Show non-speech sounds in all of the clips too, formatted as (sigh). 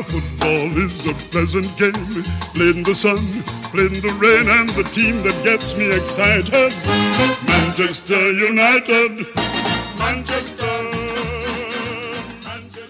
Now football is a pleasant game, played in the sun, played in the rain, and the team that gets me excited, Manchester United, Manchester.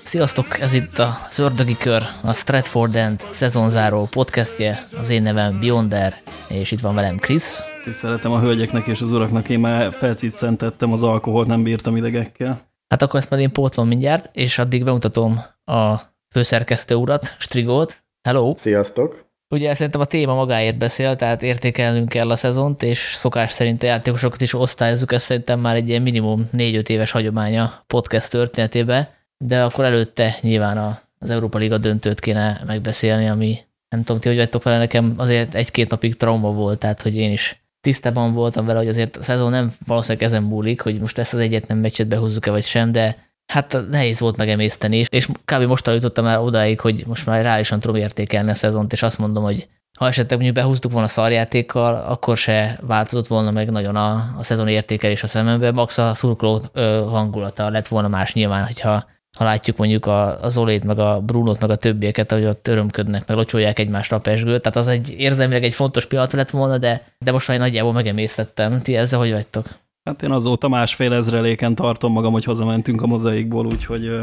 Sziasztok, ez itt a Szördögi Kör, a Stratford End szezonzáró podcastje, az én nevem Bionder, és itt van velem Krisz. Tiszteletem a hölgyeknek és az uraknak, én már felciccentettem az alkoholt, nem bírtam idegekkel. Hát akkor ezt majd én pótlom mindjárt, és addig bemutatom a főszerkesztő urat, Strigót. Hello! Sziasztok! Ugye szerintem a téma magáért beszél, tehát értékelnünk kell a szezont, és szokás szerint a játékosokat is osztályozzuk, ez szerintem már egy ilyen minimum 4-5 éves hagyománya podcast történetében, de akkor előtte nyilván az Európa Liga döntőt kéne megbeszélni, ami nem tudom ti, hogy vagytok vele, nekem azért egy-két napig trauma volt, tehát hogy én is tisztában voltam vele, hogy azért a szezon nem valószínűleg ezen múlik, hogy most ezt az egyetlen meccset behúzzuk-e vagy sem, de hát nehéz volt megemészteni, és kb. most jutottam el odáig, hogy most már reálisan tudom értékelni a szezont, és azt mondom, hogy ha esetleg mondjuk behúztuk volna szarjátékkal, akkor se változott volna meg nagyon a, a szezon értékelés a szemembe, max a szurkoló hangulata lett volna más nyilván, hogyha ha látjuk mondjuk a, az Olét, meg a Brunot, meg a többieket, hogy ott örömködnek, meg locsolják egymásra a pesgőt. Tehát az egy érzelmileg egy fontos pillanat lett volna, de, de most már nagyjából megemésztettem. Ti ezzel hogy vagytok? Hát én azóta másfél ezreléken tartom magam, hogy hazamentünk a mozaikból, úgyhogy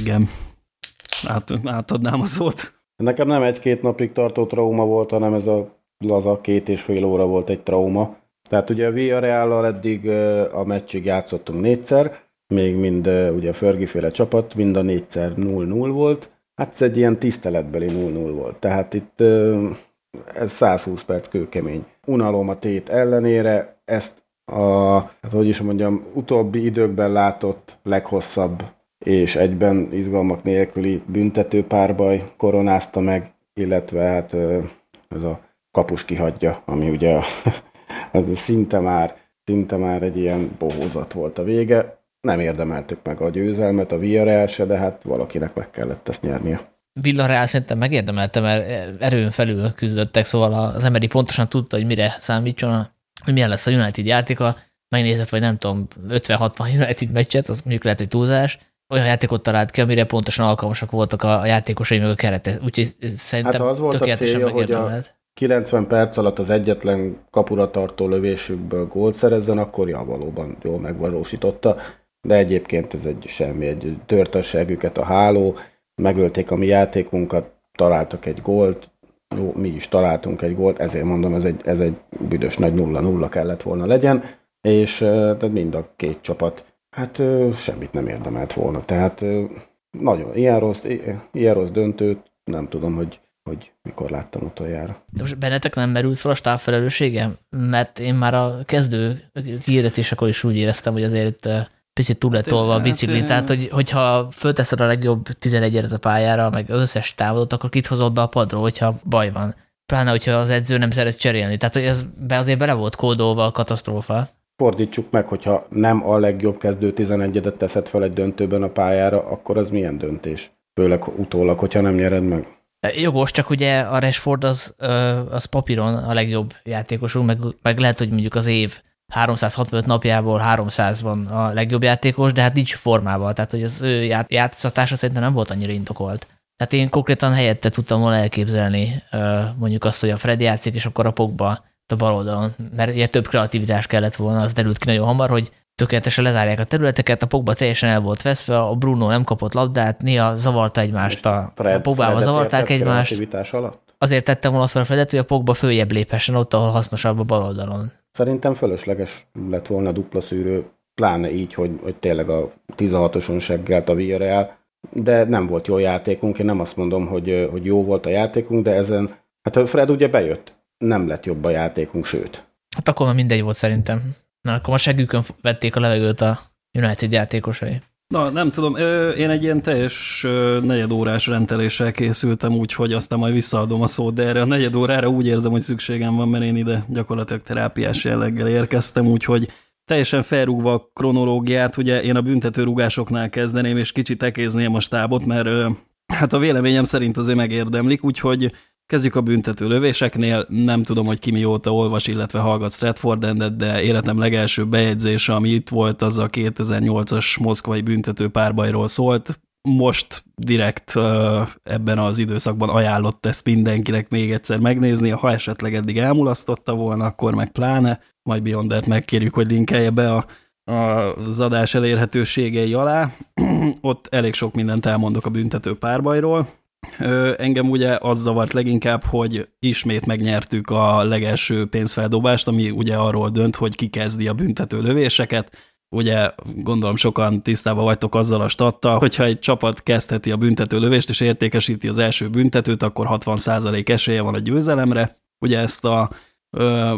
igen, Át, átadnám a szót. Nekem nem egy-két napig tartó trauma volt, hanem ez a laza két és fél óra volt egy trauma. Tehát ugye a Villarreal-al eddig a meccsig játszottunk négyszer, még mind ugye a Fergie-féle csapat, mind a négyszer 0-0 volt. Hát ez egy ilyen tiszteletbeli 0-0 volt. Tehát itt ez 120 perc kőkemény. Unalom a tét ellenére, ezt a, hát hogy is mondjam, utóbbi időkben látott leghosszabb és egyben izgalmak nélküli büntető párbaj koronázta meg, illetve hát ez a kapus kihagyja, ami ugye (laughs) az szinte már, szinte már egy ilyen bohózat volt a vége nem érdemeltük meg a győzelmet, a Villarreal se, de hát valakinek meg kellett ezt nyernie. Villarreal szerintem megérdemelte, mert erőn felül küzdöttek, szóval az Emery pontosan tudta, hogy mire számítson, hogy milyen lesz a United játéka, megnézett, vagy nem tudom, 50-60 United meccset, az mondjuk lehet, hogy túlzás, olyan játékot talált ki, amire pontosan alkalmasak voltak a játékosai, meg a kerete. Úgyhogy szerintem hát az volt tökéletesen a célja, hogy a 90 perc alatt az egyetlen kapura tartó lövésükből gólt szerezzen, akkor ja, valóban jól megvalósította. De egyébként ez egy semmi, egy törtasságüket a háló, megölték a mi játékunkat, találtak egy gólt, jó, mi is találtunk egy gólt, ezért mondom, ez egy, ez egy büdös nagy nulla-nulla kellett volna legyen, és tehát mind a két csapat, hát semmit nem érdemelt volna. Tehát nagyon, ilyen rossz, ilyen rossz döntőt nem tudom, hogy hogy mikor láttam utoljára. De most bennetek nem merült fel a stábfelelőssége? Mert én már a kezdő hirdetésekor is úgy éreztem, hogy azért picit túl lett tolva a bicikli, hát, tehát hogy, hogyha fölteszed a legjobb 11 a pályára, meg az összes távolot, akkor kit hozod be a padról, hogyha baj van. Pláne, hogyha az edző nem szeret cserélni. Tehát, hogy ez be azért bele volt kódolva a katasztrófa. Fordítsuk meg, hogyha nem a legjobb kezdő 11-edet teszed fel egy döntőben a pályára, akkor az milyen döntés? Főleg utólag, hogyha nem nyered meg. E, jogos, csak ugye a Rashford az, az papíron a legjobb játékosunk, meg, meg lehet, hogy mondjuk az év 365 napjából 300 van a legjobb játékos, de hát nincs formával, tehát hogy az ő játszatása szerintem nem volt annyira indokolt. Tehát én konkrétan helyette tudtam volna elképzelni mondjuk azt, hogy a Fred játszik, és akkor a Pogba a bal oldalon, mert ugye több kreativitás kellett volna, az derült ki nagyon hamar, hogy tökéletesen lezárják a területeket, a Pogba teljesen el volt veszve, a Bruno nem kapott labdát, néha zavarta egymást, a, Fred, a Pogbával zavarták egymást. Alatt? Azért tettem volna fel Fredet, hogy a Pogba följebb léphessen ott, ahol hasznosabb a bal oldalon. Szerintem fölösleges lett volna dupla szűrő, pláne így, hogy, hogy tényleg a 16-oson seggelt a Villarreal, de nem volt jó játékunk, én nem azt mondom, hogy, hogy jó volt a játékunk, de ezen, hát Fred ugye bejött, nem lett jobb a játékunk, sőt. Hát akkor már mindegy volt szerintem. Na, akkor a segükön vették a levegőt a United játékosai. Na, nem tudom, én egy ilyen teljes negyedórás rendeléssel készültem, úgyhogy aztán majd visszaadom a szót, de erre a negyed órára úgy érzem, hogy szükségem van, mert én ide gyakorlatilag terápiás jelleggel érkeztem, úgyhogy teljesen felrúgva a kronológiát, ugye én a büntető rugásoknál kezdeném, és kicsit ekézném a stábot, mert hát a véleményem szerint azért megérdemlik, úgyhogy Kezdjük a büntető lövéseknél, nem tudom, hogy ki mióta olvas, illetve hallgat Stratford Endet, de életem legelső bejegyzése, ami itt volt, az a 2008-as moszkvai büntető párbajról szólt. most direkt ebben az időszakban ajánlott ezt mindenkinek még egyszer megnézni, ha esetleg eddig elmulasztotta volna, akkor meg pláne, majd Beyondert megkérjük, hogy linkelje be a, az adás elérhetőségei alá. (clears throat) Ott elég sok mindent elmondok a büntető párbajról. Engem ugye az zavart leginkább, hogy ismét megnyertük a legelső pénzfeldobást, ami ugye arról dönt, hogy ki kezdi a büntető lövéseket, ugye gondolom sokan tisztában vagytok azzal a stattal, hogyha egy csapat kezdheti a büntető lövést és értékesíti az első büntetőt, akkor 60% esélye van a győzelemre. Ugye ezt a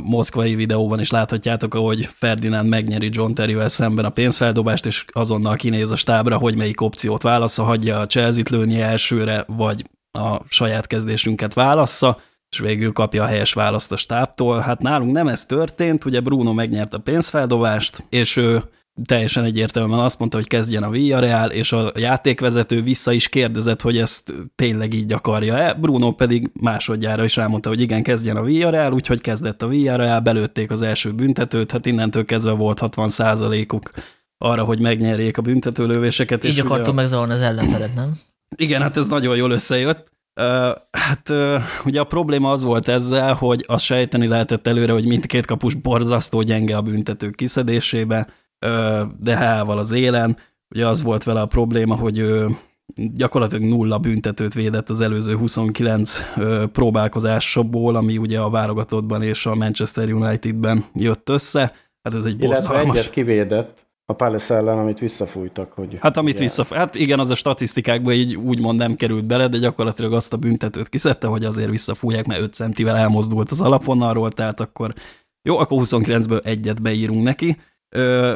moszkvai videóban is láthatjátok, ahogy Ferdinand megnyeri John Terryvel szemben a pénzfeldobást, és azonnal kinéz a stábra, hogy melyik opciót válassza, hagyja a Chelsea-t lőni elsőre, vagy a saját kezdésünket válassza, és végül kapja a helyes választ a stábtól. Hát nálunk nem ez történt, ugye Bruno megnyert a pénzfeldobást, és ő teljesen egyértelműen azt mondta, hogy kezdjen a Villarreal, és a játékvezető vissza is kérdezett, hogy ezt tényleg így akarja-e. Bruno pedig másodjára is rámondta, hogy igen, kezdjen a Villarreal, úgyhogy kezdett a Villarreal, belőtték az első büntetőt, hát innentől kezdve volt 60 uk arra, hogy megnyerjék a büntetőlövéseket. Így akartam ugye... megzavarni az ellenfelet, nem? Igen, hát ez nagyon jól összejött. Uh, hát uh, ugye a probléma az volt ezzel, hogy azt sejteni lehetett előre, hogy mindkét kapus borzasztó gyenge a büntetők kiszedésébe, Dehával az élen. Ugye az volt vele a probléma, hogy ő gyakorlatilag nulla büntetőt védett az előző 29 próbálkozásokból, ami ugye a válogatottban és a Manchester Unitedben jött össze. Hát ez egy borzalmas... Illetve egyet kivédett a Palace ellen, amit visszafújtak. Hogy hát amit visszafújtak, hát igen, az a statisztikákban így úgymond nem került bele, de gyakorlatilag azt a büntetőt kiszedte, hogy azért visszafújják, mert 5 centivel elmozdult az alapvonalról, tehát akkor jó, akkor 29-ből egyet beírunk neki.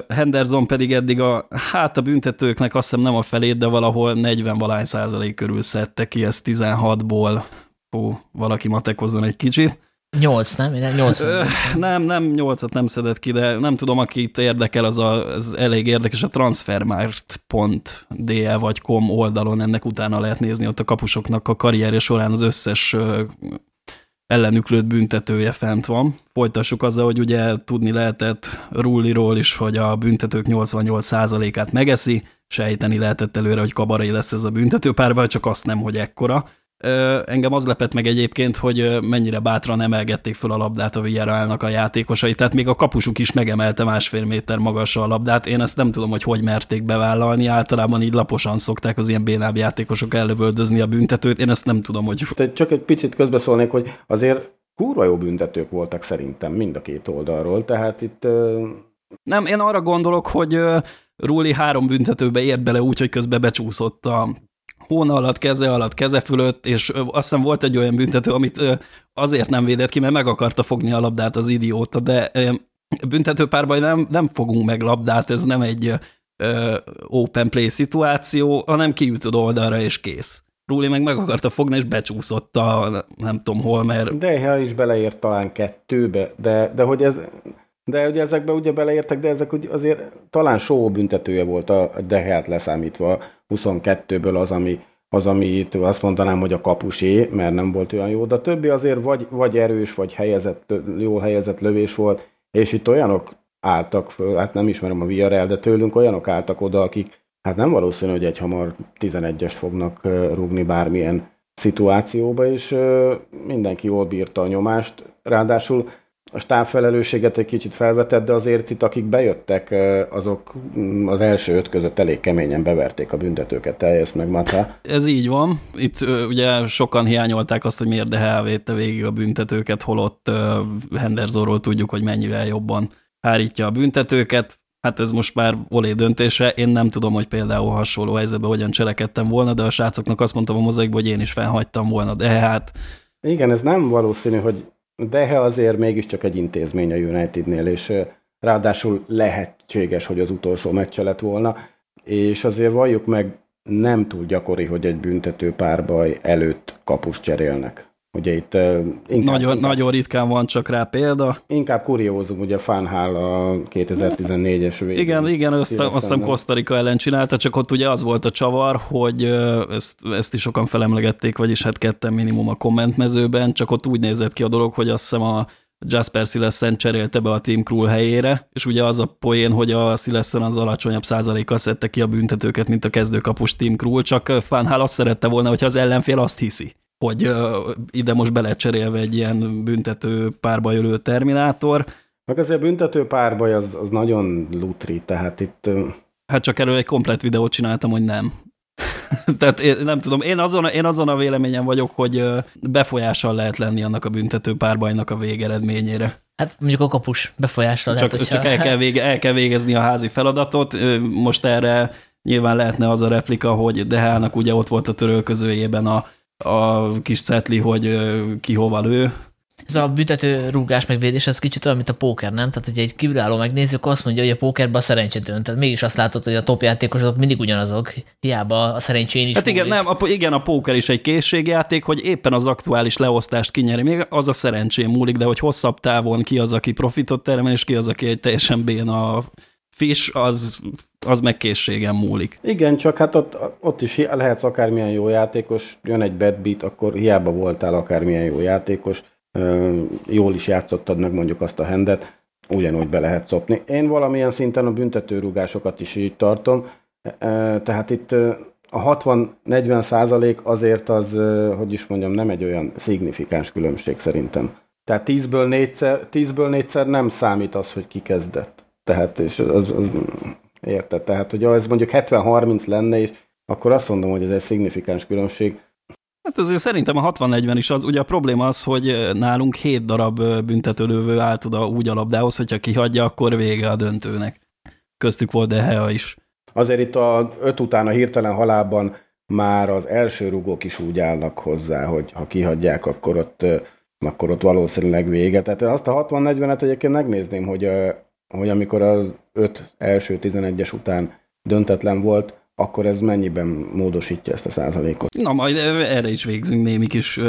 Henderson pedig eddig a, hát a büntetőknek azt hiszem nem a felét, de valahol 40 valány százalék körül szedte ki, ez 16-ból, hú, valaki matekozzon egy kicsit. 8, nem? 8 Ö, nem, nem 8-at nem szedett ki, de nem tudom, aki itt érdekel, az, a, az elég érdekes, a transfermart.de vagy com oldalon ennek utána lehet nézni, ott a kapusoknak a karrierje során az összes ellenük büntetője fent van. Folytassuk azzal, hogy ugye tudni lehetett Rulliról is, hogy a büntetők 88%-át megeszi, sejteni lehetett előre, hogy kabaré lesz ez a büntetőpárbaj, csak azt nem, hogy ekkora. Engem az lepett meg egyébként, hogy mennyire bátran emelgették föl a labdát a Villarrealnak a játékosai, tehát még a kapusuk is megemelte másfél méter magasra a labdát. Én ezt nem tudom, hogy hogy merték bevállalni, általában így laposan szokták az ilyen bénább játékosok ellövöldözni a büntetőt. Én ezt nem tudom, hogy... Te csak egy picit közbeszólnék, hogy azért kurva jó büntetők voltak szerintem mind a két oldalról, tehát itt... Nem, én arra gondolok, hogy Rúli három büntetőbe ért bele úgy, hogy közben becsúszott a hóna alatt, keze alatt, keze fölött, és azt hiszem volt egy olyan büntető, amit azért nem védett ki, mert meg akarta fogni a labdát az idióta, de büntető párbaj nem, nem fogunk meg labdát, ez nem egy open play szituáció, hanem kiütöd oldalra, és kész. Rúli meg meg akarta fogni, és becsúszott a nem tudom hol, mert... De ha is beleért talán kettőbe, de, de hogy ez... De ugye ezekbe ugye beleértek, de ezek ugye azért talán só büntetője volt a Dehelt leszámítva 22-ből az, ami, az, ami itt azt mondanám, hogy a kapusé, mert nem volt olyan jó, de a többi azért vagy, vagy erős, vagy helyezett, jól helyezett lövés volt, és itt olyanok álltak föl, hát nem ismerem a VRL, de tőlünk olyanok álltak oda, akik hát nem valószínű, hogy egy hamar 11-est fognak rúgni bármilyen szituációba, és mindenki jól bírta a nyomást. Ráadásul a stáb felelősséget egy kicsit felvetett, de azért itt akik bejöttek, azok mm, az első öt között elég keményen beverték a büntetőket, teljes meg Mata. Ez így van. Itt ugye sokan hiányolták azt, hogy miért de elvédte végig a büntetőket, holott Hendersonról tudjuk, hogy mennyivel jobban hárítja a büntetőket. Hát ez most már olé döntése. Én nem tudom, hogy például hasonló helyzetben hogyan cselekedtem volna, de a srácoknak azt mondtam a mozaikban, hogy én is felhagytam volna, de hát... Igen, ez nem valószínű, hogy de azért mégiscsak egy intézmény a Unitednél, és ráadásul lehetséges, hogy az utolsó meccse lett volna, és azért valljuk meg, nem túl gyakori, hogy egy büntető párbaj előtt kapus cserélnek. Ugye itt inkább, nagyon, inkább, nagyon ritkán van csak rá példa. Inkább kuriózum, ugye Fanhál a 2014-es végén. Igen, igen, azt, azt hiszem Kosztarika ellen csinálta, csak ott ugye az volt a csavar, hogy ezt, ezt is sokan felemlegették, vagyis hát ketten minimum a kommentmezőben, csak ott úgy nézett ki a dolog, hogy azt hiszem a Jasper Silessen cserélte be a Team Krul helyére, és ugye az a poén, hogy a Silessen az alacsonyabb százalékkal szedte ki a büntetőket, mint a kezdőkapus Team Krul, csak Fanhal azt szerette volna, hogyha az ellenfél azt hiszi, hogy ide most belecserélve egy ilyen büntető párbajölő terminátor. Meg azért büntető párbaj az, az nagyon lutri, tehát itt... Hát csak erről egy komplet videót csináltam, hogy nem. (laughs) Tehát én nem tudom, én azon, én azon a véleményem vagyok, hogy befolyással lehet lenni annak a büntető párbajnak a végeredményére. Hát mondjuk a kapus befolyással csak, lehet, Csak el kell, vége, el kell végezni a házi feladatot. Most erre nyilván lehetne az a replika, hogy Dehának ugye ott volt a törölközőjében a, a kis cetli, hogy ki hova lő, ez a büntető rúgás megvédés, ez kicsit olyan, mint a póker, nem? Tehát, hogy egy kívülálló megnézi, akkor azt mondja, hogy a pókerben a szerencse dönt. Tehát mégis azt látod, hogy a top játékosok mindig ugyanazok, hiába a szerencsén is. Hát igen, nem, a, igen, a póker is egy készségjáték, hogy éppen az aktuális leosztást kinyeri. Még az a szerencsém múlik, de hogy hosszabb távon ki az, aki profitot termel, és ki az, aki egy teljesen bén a fish, az, az meg készségem múlik. Igen, csak hát ott, ott is lehetsz akármilyen jó játékos, jön egy bad beat, akkor hiába voltál akármilyen jó játékos, jól is játszottad meg mondjuk azt a hendet, ugyanúgy be lehet szopni. Én valamilyen szinten a büntetőrúgásokat is így tartom, tehát itt a 60-40 százalék azért az, hogy is mondjam, nem egy olyan szignifikáns különbség szerintem. Tehát 10-ből négyszer, 10-ből négyszer nem számít az, hogy ki kezdett. Tehát, és az, az érted? Tehát, hogy ez mondjuk 70-30 lenne, és akkor azt mondom, hogy ez egy szignifikáns különbség. Hát azért szerintem a 60-40 is az. Ugye a probléma az, hogy nálunk 7 darab büntetőlövő állt oda úgy a labdához, hogyha kihagyja, akkor vége a döntőnek. Köztük volt Dehea is. Azért itt a öt után a hirtelen halálban már az első rugók is úgy állnak hozzá, hogy ha kihagyják, akkor ott, akkor ott valószínűleg vége. Tehát azt a 60-40-et egyébként megnézném, hogy, hogy amikor az öt első 11-es után döntetlen volt, akkor ez mennyiben módosítja ezt a százalékot? Na, majd erre is végzünk némi kis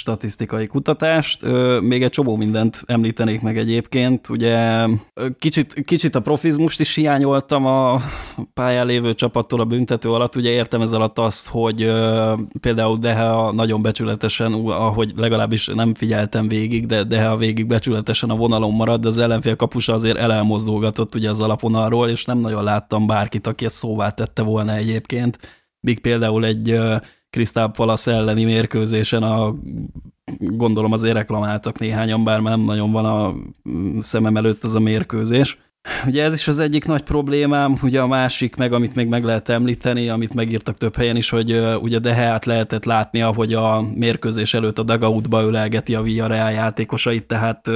statisztikai kutatást. Még egy csomó mindent említenék meg egyébként. Ugye kicsit, kicsit a profizmust is hiányoltam a pályán lévő csapattól a büntető alatt. Ugye értem ez alatt azt, hogy például Deha nagyon becsületesen, ahogy legalábbis nem figyeltem végig, de Deha végig becsületesen a vonalon marad, de az ellenfél kapusa azért elelmozdulgatott ugye az alapvonalról, és nem nagyon láttam bárkit, aki ezt szóvá tette volna egyébként. Míg például egy Crystal Palace elleni mérkőzésen a, gondolom azért reklamáltak néhányan, bár már nem nagyon van a szemem előtt az a mérkőzés. Ugye ez is az egyik nagy problémám, ugye a másik meg, amit még meg lehet említeni, amit megírtak több helyen is, hogy ugye Deheát lehetett látni, ahogy a mérkőzés előtt a dugoutba ölelgeti a Villarreal játékosait, tehát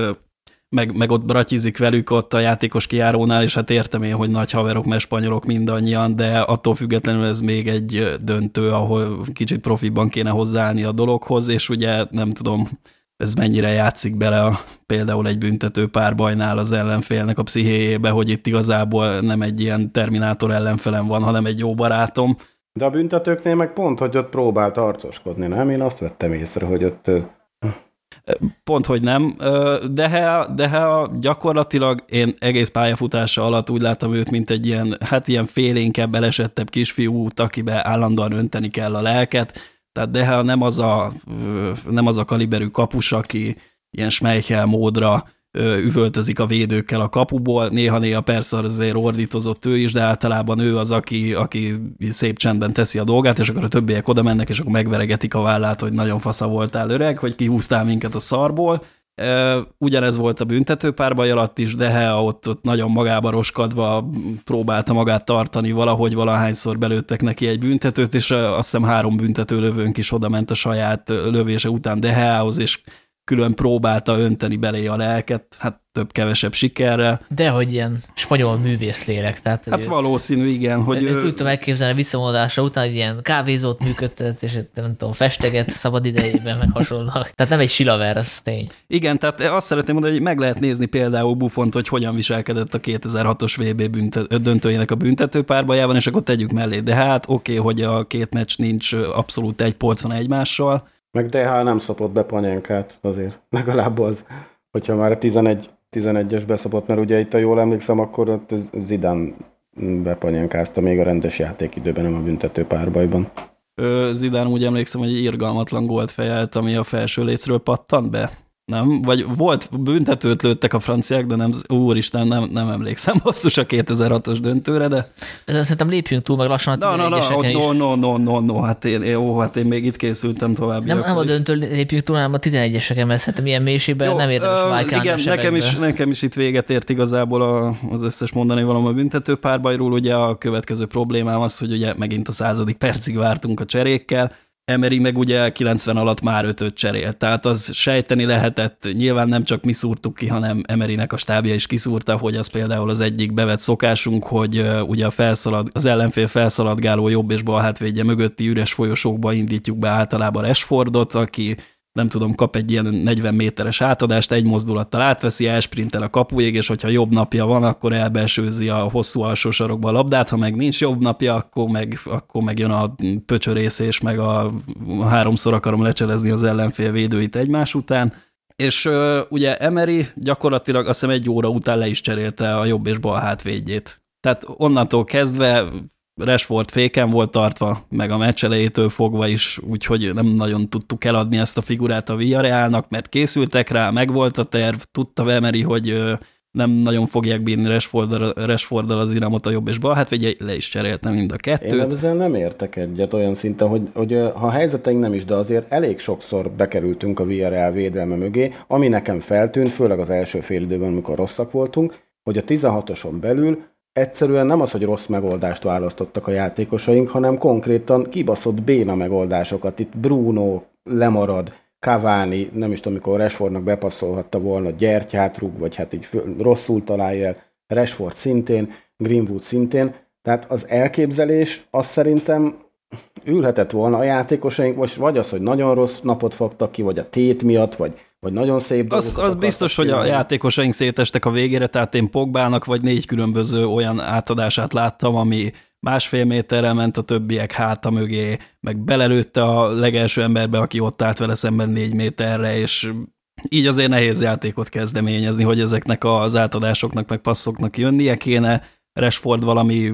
meg, meg ott bratyizik velük ott a játékos kiárónál, és hát értem én, hogy nagy haverok, mert spanyolok mindannyian, de attól függetlenül ez még egy döntő, ahol kicsit profiban kéne hozzáállni a dologhoz, és ugye nem tudom, ez mennyire játszik bele a, például egy büntető párbajnál az ellenfélnek a pszichéjébe, hogy itt igazából nem egy ilyen terminátor ellenfelem van, hanem egy jó barátom. De a büntetőknél meg pont, hogy ott próbált arcoskodni, nem? Én azt vettem észre, hogy ott Pont, hogy nem. De ha, de ha gyakorlatilag én egész pályafutása alatt úgy láttam őt, mint egy ilyen, hát ilyen félénkebb, belesettebb kisfiút, akibe állandóan önteni kell a lelket. Tehát de ha nem az a, nem az a kaliberű kapus, aki ilyen Schmeichel módra üvöltözik a védőkkel a kapuból, néha-néha persze azért ordítozott ő is, de általában ő az, aki, aki szép csendben teszi a dolgát, és akkor a többiek oda mennek, és akkor megveregetik a vállát, hogy nagyon fasza voltál öreg, hogy kihúztál minket a szarból. Ugyanez volt a büntető párbaj alatt is, de he, ott, ott nagyon magába roskadva próbálta magát tartani valahogy, valahányszor belőttek neki egy büntetőt, és azt hiszem három büntető lövőnk is oda ment a saját lövése után Deheához, és külön próbálta önteni belé a lelket, hát több-kevesebb sikerrel. De hogy ilyen spanyol művészlélek. Tehát, hát valószínű, igen. Hogy ő... Tudtam elképzelni a visszamondása után, hogy ilyen kávézót működtet, és nem tudom, festeget szabad idejében, meg hasonlóak. Tehát nem egy silaver, az tény. Igen, tehát azt szeretném mondani, hogy meg lehet nézni például Buffont, hogy hogyan viselkedett a 2006-os VB büntet, döntőjének a büntetőpárbajában, és akkor tegyük mellé. De hát oké, okay, hogy a két meccs nincs abszolút egy polcon egymással, meg DH nem szopott be Panyánkát azért. (laughs) Legalább az, hogyha már a 11, 11-es beszopott, mert ugye itt, a jól emlékszem, akkor Zidán bepanyankázta még a rendes játékidőben, nem a büntető párbajban. Zidán úgy emlékszem, hogy irgalmatlan gólt fejelt, ami a felső lécről pattant be. Nem? Vagy volt, büntetőt lőttek a franciák, de nem, úristen, nem, nem emlékszem basszus a 2006-os döntőre, de... Ez szerintem lépjünk túl, meg lassan no, a no, no, no, no, no, no, no, hát én, jó, hát én még itt készültem tovább. Nem, nem a döntő lépjünk túl, hanem a 11-eseken, mert szerintem ilyen mélységben jó, nem érdemes uh, Igen, nekem is, nekem is itt véget ért igazából a, az összes mondani valam a büntető párbajról. Ugye a következő problémám az, hogy ugye megint a századik percig vártunk a cserékkel, Emery meg ugye 90 alatt már ötöt cserélt, tehát az sejteni lehetett, nyilván nem csak mi szúrtuk ki, hanem Emerynek a stábja is kiszúrta, hogy az például az egyik bevett szokásunk, hogy ugye a felszalad, az ellenfél felszaladgáló jobb és bal hátvédje mögötti üres folyosókba indítjuk be általában Rashfordot, aki nem tudom, kap egy ilyen 40 méteres átadást, egy mozdulattal átveszi, elsprintel a kapuig, és hogyha jobb napja van, akkor elbelsőzi a hosszú alsó sarokba a labdát, ha meg nincs jobb napja, akkor meg, akkor meg jön a pöcsörészés, meg a, háromszor akarom lecselezni az ellenfél védőit egymás után. És ugye Emery gyakorlatilag azt hiszem egy óra után le is cserélte a jobb és bal hátvédjét. Tehát onnantól kezdve Rashford féken volt tartva, meg a meccs elejétől fogva is, úgyhogy nem nagyon tudtuk eladni ezt a figurát a Villarrealnak, mert készültek rá, meg volt a terv, tudta Emery, hogy nem nagyon fogják bírni Rashforddal, Rashforddal az iramot a jobb és bal, hát vagy le is cserélte mind a kettőt. Én ezzel nem értek egyet olyan szinten, hogy, hogy ha a helyzeteink nem is, de azért elég sokszor bekerültünk a Villarreal védelme mögé, ami nekem feltűnt, főleg az első fél időben, amikor rosszak voltunk, hogy a 16-oson belül egyszerűen nem az, hogy rossz megoldást választottak a játékosaink, hanem konkrétan kibaszott béna megoldásokat. Itt Bruno lemarad, Cavani, nem is tudom, amikor Rashfordnak bepasszolhatta volna, gyertyát rúg, vagy hát így rosszul találja el, Rashford szintén, Greenwood szintén. Tehát az elképzelés az szerintem ülhetett volna a játékosaink, most vagy az, hogy nagyon rossz napot fogtak ki, vagy a tét miatt, vagy vagy nagyon szép Az, az biztos, hogy a játékosaink szétestek a végére, tehát én Pogbának vagy négy különböző olyan átadását láttam, ami másfél méterrel ment a többiek háta mögé, meg belelőtte a legelső emberbe, aki ott állt vele szemben négy méterre, és így azért nehéz játékot kezdeményezni, hogy ezeknek az átadásoknak, meg passzoknak jönnie kéne. Rashford valami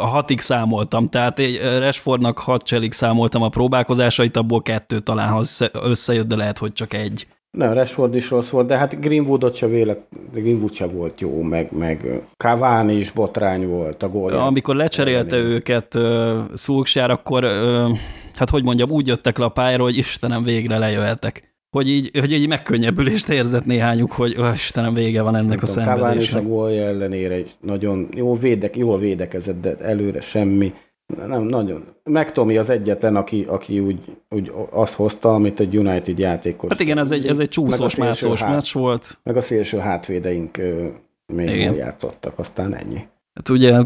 hatig számoltam, tehát egy Rashfordnak hat cselik számoltam a próbálkozásait, abból kettő talán összejött, de lehet, hogy csak egy. Nem, Rashford is rossz volt, de hát Greenwoodot se vélet, Greenwood se volt jó, meg, meg Cavani is botrány volt a gólja. Amikor lecserélte ellenén. őket uh, Szulksjár, akkor uh, hát hogy mondjam, úgy jöttek le a pályára, hogy Istenem, végre lejöhetek. Hogy így, hogy így megkönnyebbülést érzett néhányuk, hogy oh, Istenem, vége van ennek a szenvedésnek. Cavani is a gólja ellenére is nagyon jó védek, jól védekezett, de előre semmi nem, nagyon. McTomi az egyetlen, aki, aki úgy, úgy azt hozta, amit egy United játékos. Hát igen, ez egy, ez egy csúszós, mászós hát, meccs volt. Meg a szélső hátvédeink még igen. játszottak, aztán ennyi. Hát ugye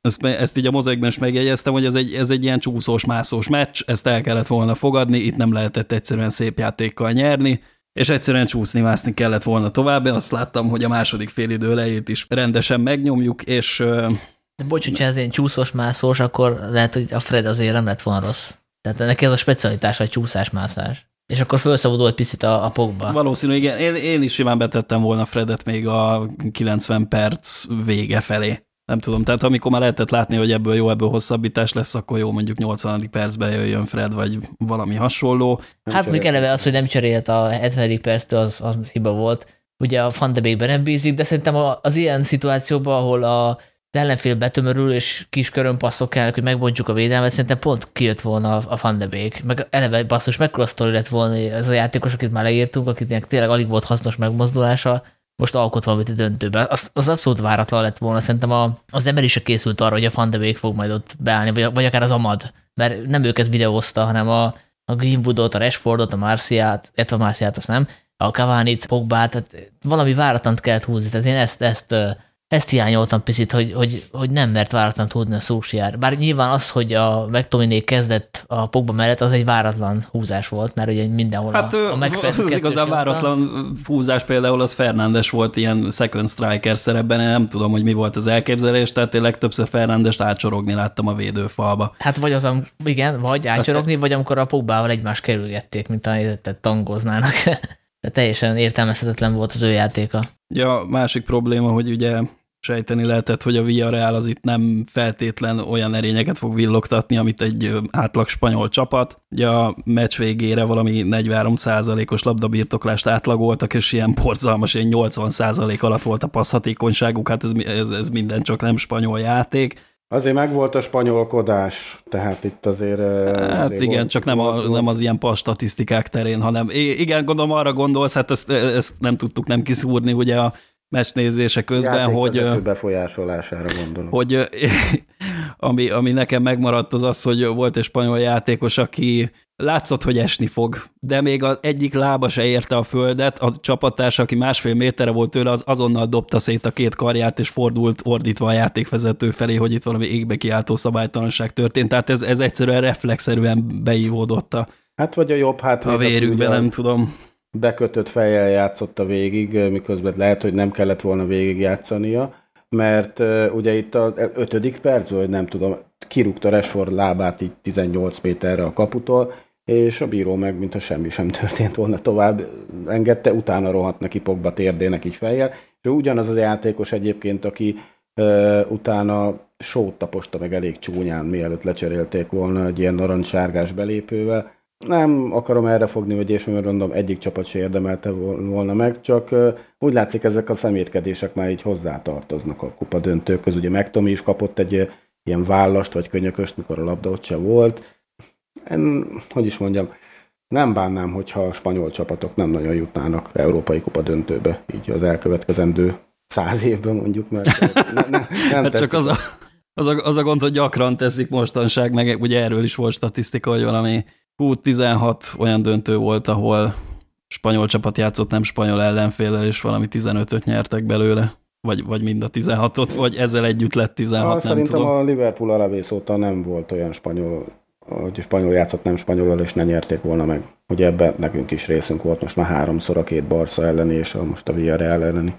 ezt, ezt így a mozaikban is megjegyeztem, hogy ez egy, ez egy ilyen csúszós, mászós meccs, ezt el kellett volna fogadni, itt nem lehetett egyszerűen szép játékkal nyerni, és egyszerűen csúszni, mászni kellett volna tovább. Én azt láttam, hogy a második félidő elejét is rendesen megnyomjuk, és de bocs, hogyha ez ilyen csúszós-mászós, akkor lehet, hogy a Fred azért nem lett volna rossz. Tehát neki ez a specialitás, a csúszás-mászás. És akkor felszabadul egy picit a, a pokba. Valószínű, igen. Én, én is simán betettem volna Fredet még a 90 perc vége felé. Nem tudom, tehát amikor már lehetett látni, hogy ebből jó, ebből hosszabbítás lesz, akkor jó, mondjuk 80. percben jöjjön Fred, vagy valami hasonló. Nem hát még eleve az, hogy nem cserélt a 70. perctől, az, az hiba volt. Ugye a Van de nem bízik, de szerintem az ilyen szituációban, ahol a az ellenfél betömörül, és kis körönpasszok kell, hogy megbontjuk a védelmet, szerintem pont kijött volna a Van de Beek. Meg eleve basszus, mekkora sztori lett volna ez a játékos, akit már leírtunk, akitnek tényleg alig volt hasznos megmozdulása, most alkot valamit a döntőben. Az, az abszolút váratlan lett volna. Szerintem a, az ember is készült arra, hogy a Van de Beek fog majd ott beállni, vagy, vagy akár az Amad, mert nem őket videózta, hanem a, a Greenwoodot, a Rashfordot, a Marciát, illetve a Marciát azt nem, a Cavani-t, Pogbát, tehát valami váratlant kellett húzni. Tehát én ezt, ezt ezt hiányoltam picit, hogy, hogy, hogy nem mert váratlan tudni a Szúsjár. Bár nyilván az, hogy a McTominay kezdett a Pogba mellett, az egy váratlan húzás volt, mert ugye mindenhol hát, a, a az, az igazán váratlan húzás például az Fernándes volt ilyen second striker szerepben, nem tudom, hogy mi volt az elképzelés, tehát én legtöbbször Fernándest átsorogni láttam a védőfalba. Hát vagy az, igen, vagy átsorogni, Azt vagy amikor a Pogbával egymást kerülgették, mint a tangoznának. De teljesen értelmezhetetlen volt az ő játéka. Ja, másik probléma, hogy ugye sejteni lehetett, hogy a Villarreal az itt nem feltétlen olyan erényeket fog villogtatni, amit egy átlag spanyol csapat. Ugye a meccs végére valami 43%-os labdabirtoklást átlagoltak, és ilyen borzalmas, ilyen 80% alatt volt a passzhatékonyságuk, hát ez, ez, ez minden csak nem spanyol játék. Azért megvolt a spanyolkodás, tehát itt azért... Hát azért igen, volt, csak nem, a, nem az ilyen pas statisztikák terén, hanem igen, gondolom arra gondolsz, hát ezt, ezt nem tudtuk nem kiszúrni, ugye a meccsnézése közben, hogy... befolyásolására gondolom. Hogy ami, ami nekem megmaradt az az, hogy volt egy spanyol játékos, aki látszott, hogy esni fog, de még az egyik lába se érte a földet, a csapattárs, aki másfél méterre volt tőle, az azonnal dobta szét a két karját, és fordult ordítva a játékvezető felé, hogy itt valami égbe kiáltó szabálytalanság történt. Tehát ez, ez egyszerűen reflexzerűen beívódott a, hát vagy a jobb hát a vérükbe, nem tudom. bekötött fejjel játszotta végig, miközben lehet, hogy nem kellett volna végig játszania, mert ugye itt az ötödik perc, vagy nem tudom, kirúgta Resford lábát így 18 méterre a kaputól, és a bíró meg, mintha semmi sem történt volna tovább, engedte, utána rohadt neki Pogba térdének így fejjel, és ugyanaz az a játékos egyébként, aki uh, utána sót taposta meg elég csúnyán, mielőtt lecserélték volna egy ilyen narancssárgás belépővel, nem akarom erre fogni, hogy és mondom, egyik csapat se érdemelte volna meg, csak úgy látszik ezek a szemétkedések már így hozzátartoznak a kupa döntőköz. Ugye Megtomi is kapott egy ilyen vállast vagy könyököst, mikor a labda ott se volt. Én, hogy is mondjam, nem bánnám, hogyha a spanyol csapatok nem nagyon jutnának Európai Kupa döntőbe, így az elkövetkezendő száz évben mondjuk, mert (laughs) ne, ne, nem hát csak az a, az, a, az a gond, hogy gyakran teszik mostanság, meg ugye erről is volt statisztika, hogy valami Hú, 16 olyan döntő volt, ahol spanyol csapat játszott nem spanyol ellenfélel, és valami 15-öt nyertek belőle. Vagy, vagy mind a 16-ot, vagy ezzel együtt lett 16, ha, nem Szerintem tudom. a Liverpool alavész óta nem volt olyan spanyol, hogy spanyol játszott nem spanyolal, és ne nyerték volna meg. Ugye ebben nekünk is részünk volt most már háromszor a két Barca elleni, és a most a Villarreal elleni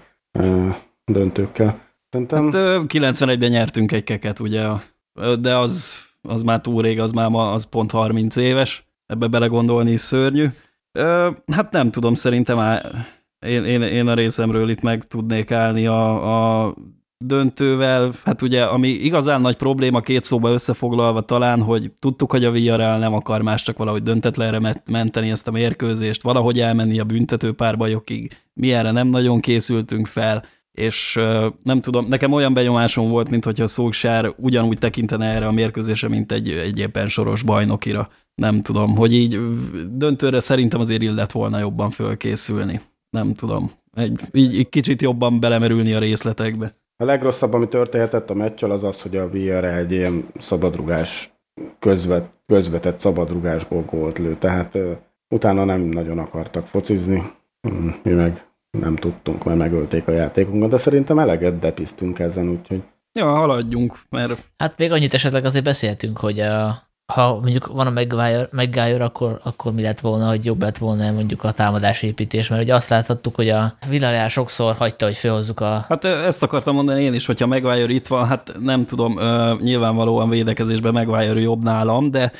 döntőkkel. Szerintem... Hát, 91-ben nyertünk egy keket, ugye, de az, az már túl rég, az már ma, az pont 30 éves ebbe belegondolni szörnyű. Ö, hát nem tudom, szerintem á, én, én, én a részemről itt meg tudnék állni a, a döntővel. Hát ugye, ami igazán nagy probléma két szóba összefoglalva talán, hogy tudtuk, hogy a Villarreal nem akar más csak valahogy döntetlenre menteni ezt a mérkőzést, valahogy elmenni a büntető párbajokig. Mi erre nem nagyon készültünk fel, és nem tudom, nekem olyan benyomásom volt, mint hogyha a Szóksár ugyanúgy tekintene erre a mérkőzésre, mint egy, egy éppen soros bajnokira nem tudom, hogy így döntőre szerintem azért illet volna jobban fölkészülni. Nem tudom. Egy, így, így kicsit jobban belemerülni a részletekbe. A legrosszabb, ami történhetett a meccsel, az az, hogy a VR egy ilyen szabadrugás, közvet, közvetett szabadrugásból gólt lő. Tehát uh, utána nem nagyon akartak focizni. Hmm, mi meg nem tudtunk, mert megölték a játékunkat, de szerintem eleget depisztünk ezen, úgyhogy... Ja, haladjunk, mert... Hát még annyit esetleg azért beszéltünk, hogy a ha mondjuk van a Maguire, Maguire akkor, akkor mi lett volna, hogy jobb lett volna mondjuk a támadásépítés, mert ugye azt láthattuk, hogy a Villarreal sokszor hagyta, hogy felhozzuk a... Hát ezt akartam mondani én is, hogyha Maguire itt van, hát nem tudom, nyilvánvalóan védekezésben Maguire jobb nálam, de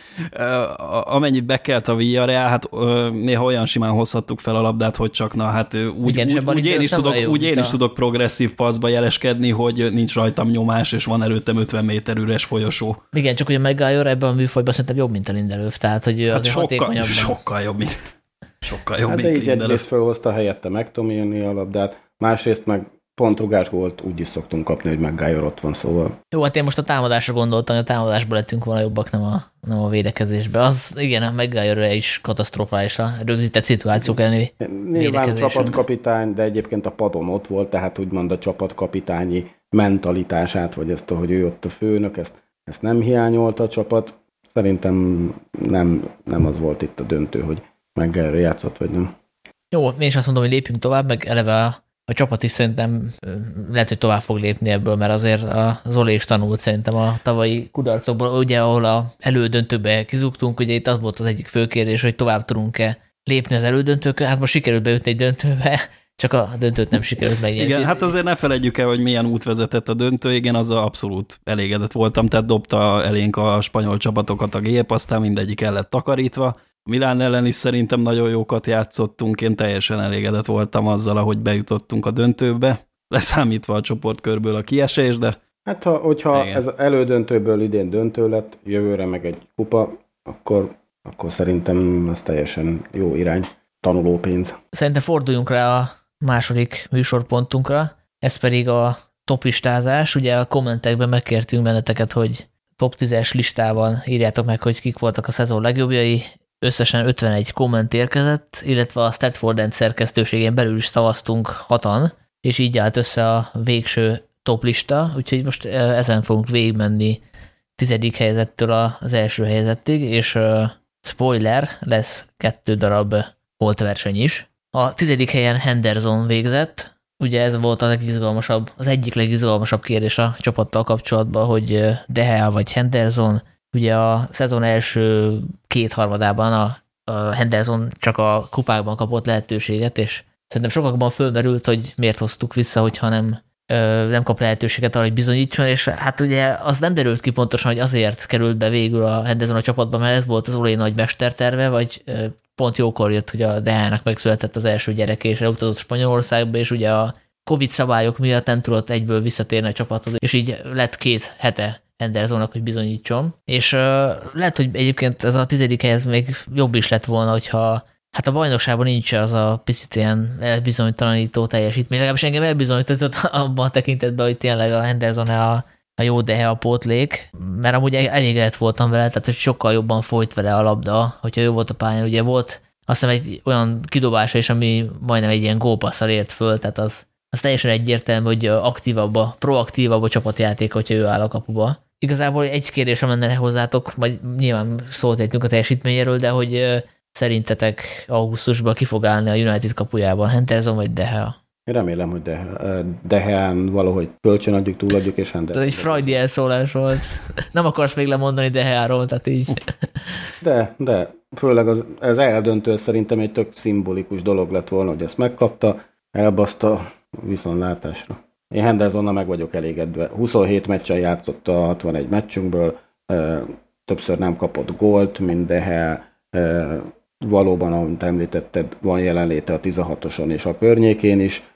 amennyit bekelt a Villarreal, hát néha olyan simán hozhattuk fel a labdát, hogy csak na, hát úgy, Igen, úgy, úgy én, is tudok, úgy én is tudok progresszív passzba jeleskedni, hogy nincs rajtam nyomás, és van előttem 50 méter üres folyosó. Igen, csak hogy a Maguire ebben a műfaj Foyba szerintem jobb, mint a Lindelöf, tehát hogy hát azért sokkal, sokkal jobb, mint, sokkal jobb, hát mint de így Lindelöf. egyrészt felhozta helyette megtomélni a labdát, másrészt meg pont rugás volt úgy is szoktunk kapni, hogy Maguire ott van, szóval. Jó, hát én most a támadásra gondoltam, hogy a támadásból lettünk volna jobbak, nem a, nem a védekezésbe. Az igen, a Maguire is katasztrofális a rögzített szituációk elleni Nyilván csapatkapitány, de egyébként a padon ott volt, tehát úgymond a csapatkapitányi mentalitását, vagy ezt, hogy ő ott a főnök, ezt, ezt nem hiányolta a csapat. Szerintem nem, nem az volt itt a döntő, hogy meg játszott, vagy nem. Jó, én is azt mondom, hogy lépjünk tovább, meg eleve a, a csapat is szerintem lehet, hogy tovább fog lépni ebből, mert azért a Zoli is tanult szerintem a tavalyi kudarcokból, ugye ahol a elődöntőbe kizúgtunk, ugye itt az volt az egyik fő kérdés, hogy tovább tudunk-e lépni az elődöntőkön, hát most sikerült beütni egy döntőbe, csak a döntőt nem sikerült megnyerni. Igen, hát azért ne felejtjük el, hogy milyen út vezetett a döntő, igen, az abszolút elégedett voltam, tehát dobta elénk a spanyol csapatokat a gép, aztán mindegyik el lett takarítva. Milán ellen is szerintem nagyon jókat játszottunk, én teljesen elégedett voltam azzal, ahogy bejutottunk a döntőbe. leszámítva a csoportkörből a kiesés, de... Hát, ha, hogyha Igen. ez elődöntőből idén döntő lett, jövőre meg egy kupa, akkor, akkor szerintem ez teljesen jó irány, tanuló pénz. Szerintem forduljunk rá a második műsorpontunkra, ez pedig a toplistázás. Ugye a kommentekben megkértünk benneteket, hogy top 10-es listában írjátok meg, hogy kik voltak a szezon legjobbjai. Összesen 51 komment érkezett, illetve a Statford End szerkesztőségén belül is szavaztunk hatan, és így állt össze a végső top lista, úgyhogy most ezen fogunk végigmenni tizedik helyezettől az első helyezettig, és spoiler, lesz kettő darab volt verseny is. A tizedik helyen Henderson végzett, ugye ez volt a legizgalmasabb, az egyik legizgalmasabb kérdés a csapattal kapcsolatban, hogy Dehea vagy Henderson, ugye a szezon első kétharmadában a, a Henderson csak a kupákban kapott lehetőséget, és szerintem sokakban fölmerült, hogy miért hoztuk vissza, hogyha nem, nem kap lehetőséget arra, hogy bizonyítson, és hát ugye az nem derült ki pontosan, hogy azért került be végül a Henderson a csapatba, mert ez volt az Olé nagy mesterterve, vagy pont jókor jött, hogy a DH-nak megszületett az első gyerek, és elutazott Spanyolországba, és ugye a Covid szabályok miatt nem tudott egyből visszatérni a csapathoz, és így lett két hete Hendersonnak, hogy bizonyítson. És uh, lehet, hogy egyébként ez a tizedik helyez még jobb is lett volna, hogyha hát a bajnokságban nincs az a picit ilyen elbizonytalanító teljesítmény. Legalábbis engem elbizonyított abban a tekintetben, hogy tényleg a Henderson a, a jó dehe a pótlék, mert amúgy elégedett voltam vele, tehát sokkal jobban folyt vele a labda, hogyha jó volt a pályán. Ugye volt azt hiszem egy olyan kidobása is, ami majdnem egy ilyen gópasszal ért föl, tehát az, az teljesen egyértelmű, hogy aktívabb, a, proaktívabb a csapatjáték, hogyha ő áll a kapuba. Igazából egy kérdésem lenne hozzátok, majd nyilván szólt egy a teljesítményéről, de hogy szerintetek augusztusban ki fog állni a United kapujában, Henderson vagy Deha? Én remélem, hogy Deheán valahogy kölcsönadjuk, túladjuk, és Henderson. Ez egy freudi elszólás volt. Nem akarsz még lemondani Deheáról, tehát így. De, de. Főleg az, ez eldöntő szerintem egy tök szimbolikus dolog lett volna, hogy ezt megkapta, elbaszta viszontlátásra. Én Hendersonnal meg vagyok elégedve. 27 meccsen játszott a 61 meccsünkből, többször nem kapott gólt, mint Dehe, valóban, amit említetted, van jelenléte a 16-oson és a környékén is.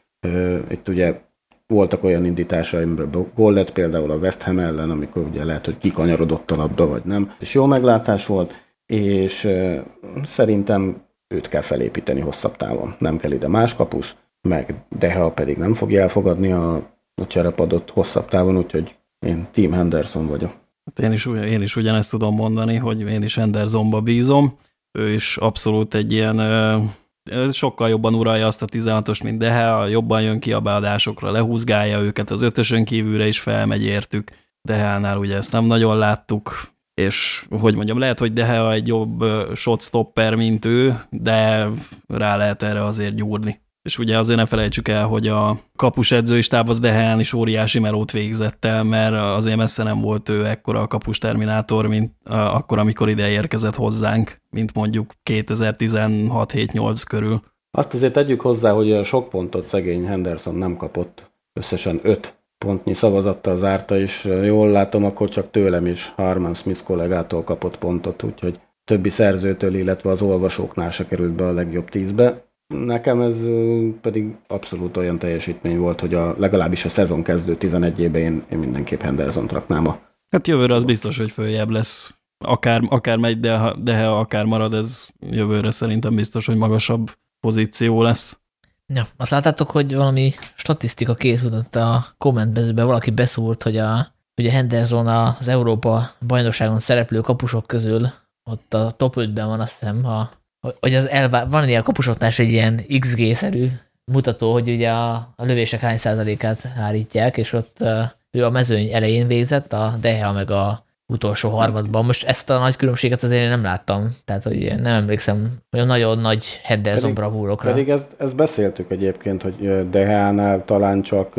Itt ugye voltak olyan indításai, amiből gól lett például a West Ham ellen, amikor ugye lehet, hogy kikanyarodott a labda, vagy nem. És jó meglátás volt, és szerintem őt kell felépíteni hosszabb távon. Nem kell ide más kapus, meg Deha pedig nem fogja elfogadni a, a cserepadot hosszabb távon, úgyhogy én Team Henderson vagyok. Hát én is, én is ugyanezt tudom mondani, hogy én is Hendersonba bízom. Ő is abszolút egy ilyen sokkal jobban uralja azt a 16-os, mint Deha, jobban jön ki a beadásokra, lehúzgálja őket, az ötösön kívülre is felmegy értük. Dehánál ugye ezt nem nagyon láttuk, és hogy mondjam, lehet, hogy Deha egy jobb shotstopper, mint ő, de rá lehet erre azért gyúrni. És ugye azért ne felejtsük el, hogy a kapus edzői stáb az Dehán is óriási melót végzett el, mert azért messze nem volt ő ekkora a kapus terminátor, mint akkor, amikor ide érkezett hozzánk, mint mondjuk 2016-7-8 körül. Azt azért tegyük hozzá, hogy a sok pontot szegény Henderson nem kapott. Összesen 5 pontnyi szavazattal zárta, és jól látom, akkor csak tőlem is Harman Smith kollégától kapott pontot, úgyhogy többi szerzőtől, illetve az olvasóknál se került be a legjobb tízbe. Nekem ez pedig abszolút olyan teljesítmény volt, hogy a, legalábbis a szezon kezdő 11 éve én, én mindenképp Henderson raknám a... Hát jövőre az biztos, hogy följebb lesz. Akár, akár megy, de, de ha akár marad, ez jövőre szerintem biztos, hogy magasabb pozíció lesz. Ja, azt láttátok, hogy valami statisztika készült a kommentbezőben, valaki beszúrt, hogy a, hogy a Henderson az Európa bajnokságon szereplő kapusok közül ott a top 5-ben van, azt hiszem, a hogy az elvá... van ilyen kapusoknál egy ilyen XG-szerű mutató, hogy ugye a, a lövések hány százalékát állítják, és ott ő a mezőny elején végzett, a Deha meg a utolsó harmadban. Most ezt a nagy különbséget azért én nem láttam, tehát hogy nem emlékszem olyan nagyon nagy Henderson bravúrokra. Pedig ezt, ezt beszéltük egyébként, hogy Dehánál talán csak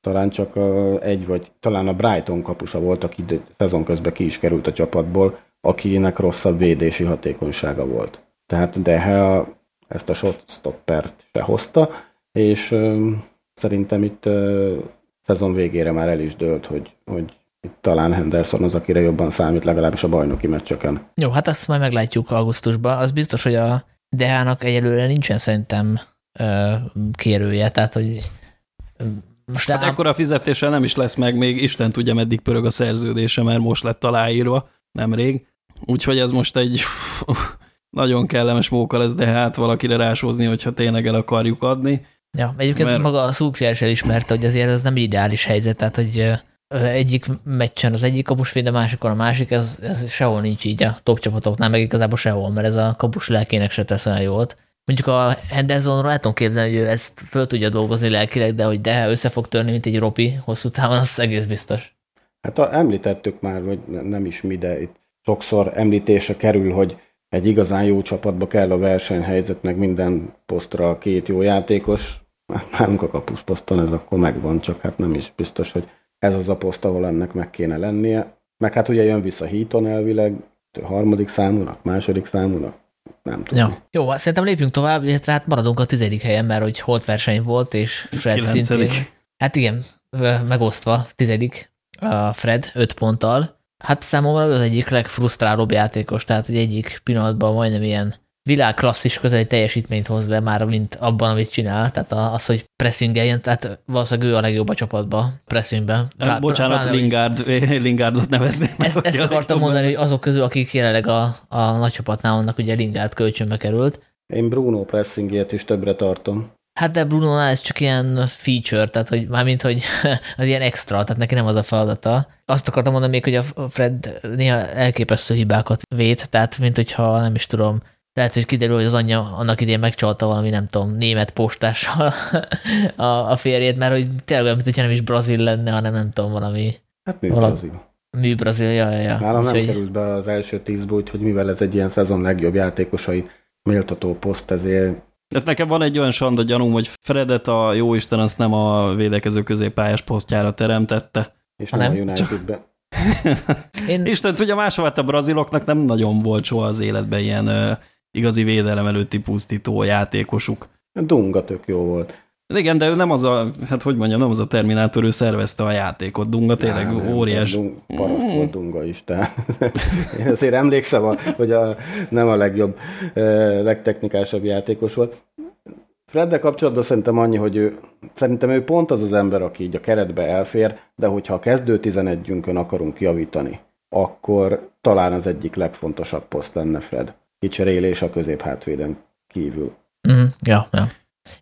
talán csak egy, vagy talán a Brighton kapusa volt, aki szezon közben ki is került a csapatból, akinek rosszabb védési hatékonysága volt. Tehát Dehe ezt a shotstoppert se hozta, és ö, szerintem itt ö, szezon végére már el is dőlt, hogy, hogy itt talán Henderson az, akire jobban számít, legalábbis a bajnoki meccseken. Jó, hát azt majd meglátjuk augusztusban. Az biztos, hogy a Dehának egyelőre nincsen szerintem ö, kérője, tehát hogy Most Hát ekkora fizetéssel nem is lesz meg, még Isten tudja, meddig pörög a szerződése, mert most lett aláírva, nemrég. Úgyhogy ez most egy nagyon kellemes móka lesz, de hát valakire rásózni, hogyha tényleg el akarjuk adni. Ja, egyébként Mert- maga a Szúkjás elismerte, hogy azért ez nem ideális helyzet, tehát hogy egyik meccsen az egyik kapus véd, a másikon a másik, ez, ez sehol nincs így a top csapatoknál, meg igazából sehol, mert ez a kapus lelkének se tesz olyan jót. Mondjuk a Hendersonról el tudom képzelni, hogy ő ezt föl tudja dolgozni lelkileg, de hogy de össze fog törni, mint egy ropi hosszú távon, az egész biztos. Hát a, említettük már, hogy ne- nem is mi, de itt sokszor említése kerül, hogy egy igazán jó csapatba kell a versenyhelyzet, meg minden posztra két jó játékos. Hát nálunk a kapusposzton ez akkor megvan, csak hát nem is biztos, hogy ez az a poszt, ahol ennek meg kéne lennie. Meg hát ugye jön vissza Heaton elvileg, harmadik számúnak, második számúnak, nem tudom. Ja. Jó, hát szerintem lépjünk tovább, illetve hát maradunk a tizedik helyen, mert hogy holt verseny volt, és Fred Kilencedik. szintén. Hát igen, megosztva, tizedik a Fred öt ponttal. Hát számomra az egyik legfrusztrálóbb játékos, tehát hogy egyik pillanatban majdnem ilyen világklasszis közeli teljesítményt hoz le már, mint abban, amit csinál. Tehát a- az, hogy pressingeljen, tehát valószínűleg ő a legjobb a csapatban, pressingben. Hát, bocsánat, pláne, Lingard, (laughs) Lingardot nevezném. meg, ezt, ezt (laughs) a akartam mondani, hogy azok közül, akik jelenleg a, a nagy csapatnál vannak, ugye Lingard kölcsönbe került, Én Bruno pressingjét is többre tartom. Hát de bruno ez csak ilyen feature, tehát hogy mármint, hogy (laughs) az ilyen extra, tehát neki nem az a feladata. Azt akartam mondani még, hogy a Fred néha elképesztő hibákat vét, tehát mint hogyha nem is tudom, lehet, hogy kiderül, hogy az anyja annak idén megcsalta valami, nem tudom, német postással (laughs) a, a férjét, mert hogy tényleg mint hogyha nem is brazil lenne, hanem nem tudom, valami Hát mi Valami- Brazil. mű brazil, ja, ja, ja. Nálam nem Úgyhogy- került be az első tízbe, úgyhogy mivel ez egy ilyen szezon legjobb játékosai méltató poszt, ezért Hát nekem van egy olyan sanda gyanúm, hogy Fredet a jóisten azt nem a védekező középpályás posztjára teremtette. és nem, nem, a Unitedbe. (laughs) Én, Isten tudja, máshol hát a braziloknak nem nagyon volt soha az életben ilyen ö, igazi védelem előtti pusztító játékosuk. Dunga tök jó volt. Igen, de ő nem az a, hát hogy mondjam, nem az a Terminátor, ő szervezte a játékot. Dunga tényleg nem, óriás. Dung, paraszt volt Dunga is, tehát (laughs) én azért emlékszem, a, hogy a, nem a legjobb, legtechnikásabb játékos volt. Freddel kapcsolatban szerintem annyi, hogy ő, szerintem ő pont az az ember, aki így a keretbe elfér, de hogyha a kezdő 11-ünkön akarunk javítani, akkor talán az egyik legfontosabb poszt lenne Fred. Kicserélés a középhátvéden kívül. Mm, ja, ja.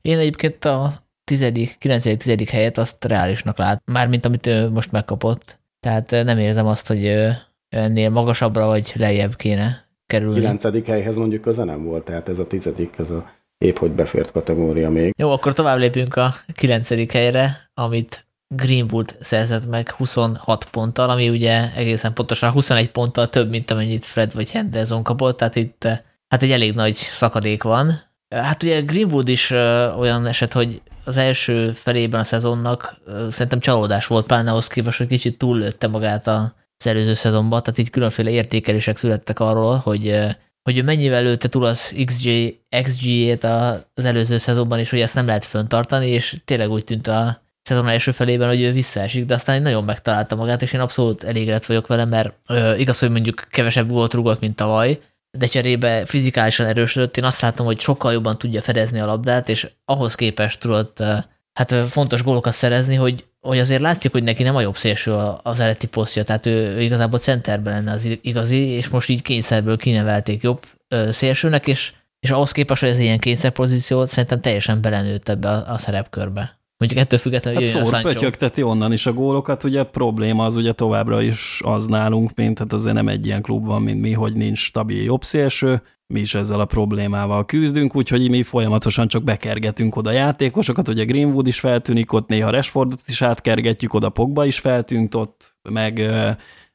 Én egyébként a tizedik, kilencedik, tizedik helyet azt reálisnak lát, mármint amit ő most megkapott. Tehát eh, nem érzem azt, hogy ennél magasabbra vagy lejjebb kéne kerülni. Kilencedik helyhez mondjuk köze nem volt, tehát ez a tizedik, ez a épp hogy befért kategória még. Jó, akkor tovább lépünk a kilencedik helyre, amit Greenwood szerzett meg 26 ponttal, ami ugye egészen pontosan 21 ponttal több, mint amennyit Fred vagy Henderson kapott, tehát itt hát egy elég nagy szakadék van. Hát ugye Greenwood is olyan eset, hogy az első felében a szezonnak szerintem csalódás volt, pláne ahhoz képest, hogy kicsit túllőtte magát az előző szezonban, tehát így különféle értékelések születtek arról, hogy hogy mennyivel lőtte túl az XG, XG-ét a- az előző szezonban, és hogy ezt nem lehet föntartani, és tényleg úgy tűnt a szezon első felében, hogy ő visszaesik, de aztán nagyon megtalálta magát, és én abszolút elégedett vagyok vele, mert ö, igaz, hogy mondjuk kevesebb volt rugott, mint tavaly, de cserébe fizikálisan erősödött. Én azt látom, hogy sokkal jobban tudja fedezni a labdát, és ahhoz képest tudott ö, hát ö, fontos gólokat szerezni, hogy, hogy azért látszik, hogy neki nem a jobb szélső az eredeti posztja, tehát ő, igazából centerben lenne az igazi, és most így kényszerből kinevelték jobb ö, szélsőnek, és, és ahhoz képest, hogy ez ilyen kényszerpozíció, szerintem teljesen belenőtt ebbe a, a szerepkörbe. Mondjuk ettől függetlenül, Hát jöjjön a szór, Sancho. pötyögteti onnan is a gólokat, ugye probléma az ugye továbbra is az nálunk, mint hát azért nem egy ilyen klub van, mint mi, hogy nincs stabil jobb szélső, mi is ezzel a problémával küzdünk, úgyhogy mi folyamatosan csak bekergetünk oda játékosokat, ugye Greenwood is feltűnik ott, néha Rashfordot is átkergetjük, oda Pogba is feltűnt ott, meg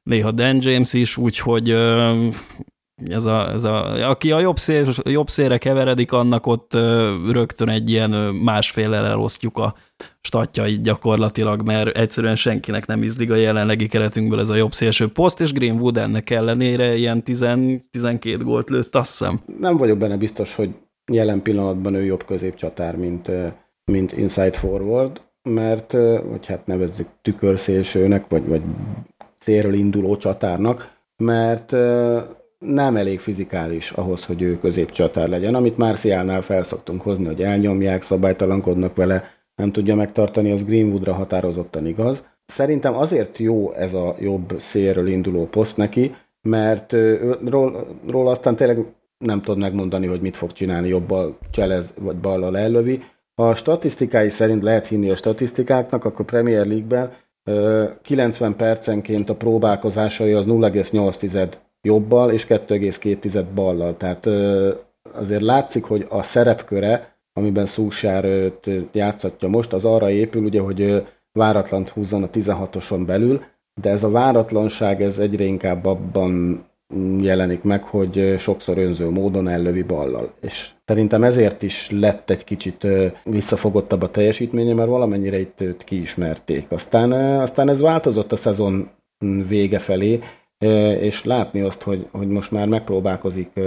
néha Dan James is, úgyhogy ez a, ez a, aki a jobb, szél, jobb szélre keveredik, annak ott rögtön egy ilyen ö, másféllel elosztjuk a statjait gyakorlatilag, mert egyszerűen senkinek nem izdig a jelenlegi keretünkből ez a jobb szélső poszt, és Greenwood ennek ellenére ilyen 10, 12 gólt lőtt, azt hiszem. Nem vagyok benne biztos, hogy jelen pillanatban ő jobb középcsatár, mint, mint inside forward, mert, hogy hát nevezzük tükörszélsőnek, vagy, vagy szélről induló csatárnak, mert nem elég fizikális ahhoz, hogy ő középcsatár legyen, amit Marciálnál felszoktunk hozni, hogy elnyomják, szabálytalankodnak vele, nem tudja megtartani, az Greenwoodra határozottan igaz. Szerintem azért jó ez a jobb szélről induló poszt neki, mert róla, róla aztán tényleg nem tudod megmondani, hogy mit fog csinálni, jobbal cselez, vagy ballal ellövi. Ha a statisztikái szerint lehet hinni a statisztikáknak, akkor Premier League-ben 90 percenként a próbálkozásai az 0,8 jobbal és 2,2 ballal. Tehát azért látszik, hogy a szerepköre, amiben Szúsár játszatja most, az arra épül, ugye, hogy váratlant húzzon a 16-oson belül, de ez a váratlanság ez egyre inkább abban jelenik meg, hogy sokszor önző módon ellövi ballal. És szerintem ezért is lett egy kicsit visszafogottabb a teljesítménye, mert valamennyire itt őt kiismerték. Aztán, aztán ez változott a szezon vége felé, és látni azt, hogy, hogy most már megpróbálkozik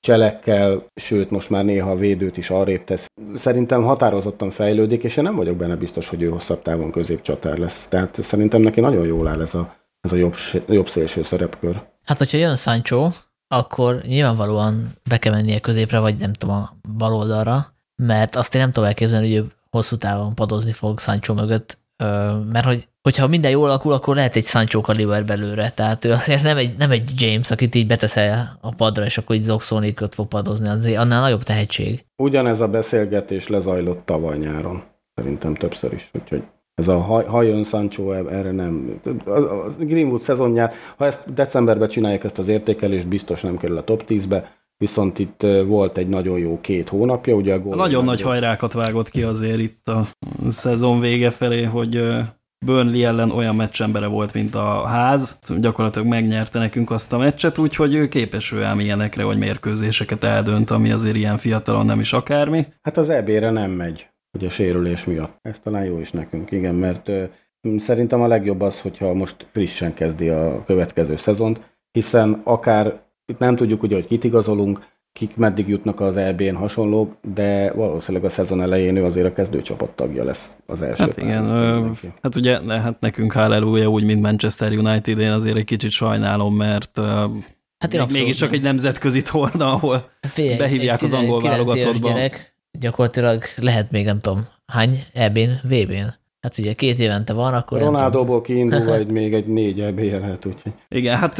cselekkel, sőt most már néha a védőt is arrébb tesz. Szerintem határozottan fejlődik, és én nem vagyok benne biztos, hogy ő hosszabb távon középcsatár lesz. Tehát szerintem neki nagyon jól áll ez a, ez a jobb, jobb szélső szerepkör. Hát, hogyha jön Sancho, akkor nyilvánvalóan be kell mennie középre, vagy nem tudom, a bal oldalra, mert azt én nem tudom elképzelni, hogy ő hosszú távon padozni fog Sancho mögött, mert hogy hogyha minden jól alakul, akkor lehet egy Sancho kaliber belőle. Tehát ő azért nem egy, nem egy James, akit így beteszel a padra, és akkor így zokszolni fog padozni. Azért annál nagyobb tehetség. Ugyanez a beszélgetés lezajlott tavaly nyáron. Szerintem többször is. Úgyhogy ez a ha, jön Sancho, erre nem. A, a Greenwood szezonját, ha ezt decemberben csinálják ezt az értékelést, biztos nem kerül a top 10-be, viszont itt volt egy nagyon jó két hónapja, ugye a gól Nagyon nagy hajrákat vágott ki azért itt a szezon vége felé, hogy Burnley ellen olyan meccsembere volt, mint a ház, gyakorlatilag megnyerte nekünk azt a meccset, úgyhogy ő képes ő ám ilyenekre, hogy mérkőzéseket eldönt, ami azért ilyen fiatalon nem is akármi. Hát az EB-re nem megy, ugye sérülés miatt. Ez talán jó is nekünk, igen, mert szerintem a legjobb az, hogyha most frissen kezdi a következő szezont, hiszen akár itt nem tudjuk ugye, hogy kit igazolunk, kik meddig jutnak az EB-n hasonlók, de valószínűleg a szezon elején ő azért a kezdőcsapat tagja lesz az első. Hát igen, ö, hát ugye hát nekünk hallelujah úgy, mint Manchester United, én azért egy kicsit sajnálom, mert hát én mégis csak egy nemzetközi torna, ahol Fél, behívják az angol válogatottba. gyerek gyakorlatilag lehet még nem tudom, hány EB-n, VB-n? Hát ugye két évente van, akkor Ronaldóból kiindulva egy, még egy négy EB lehet, úgyhogy. Igen, hát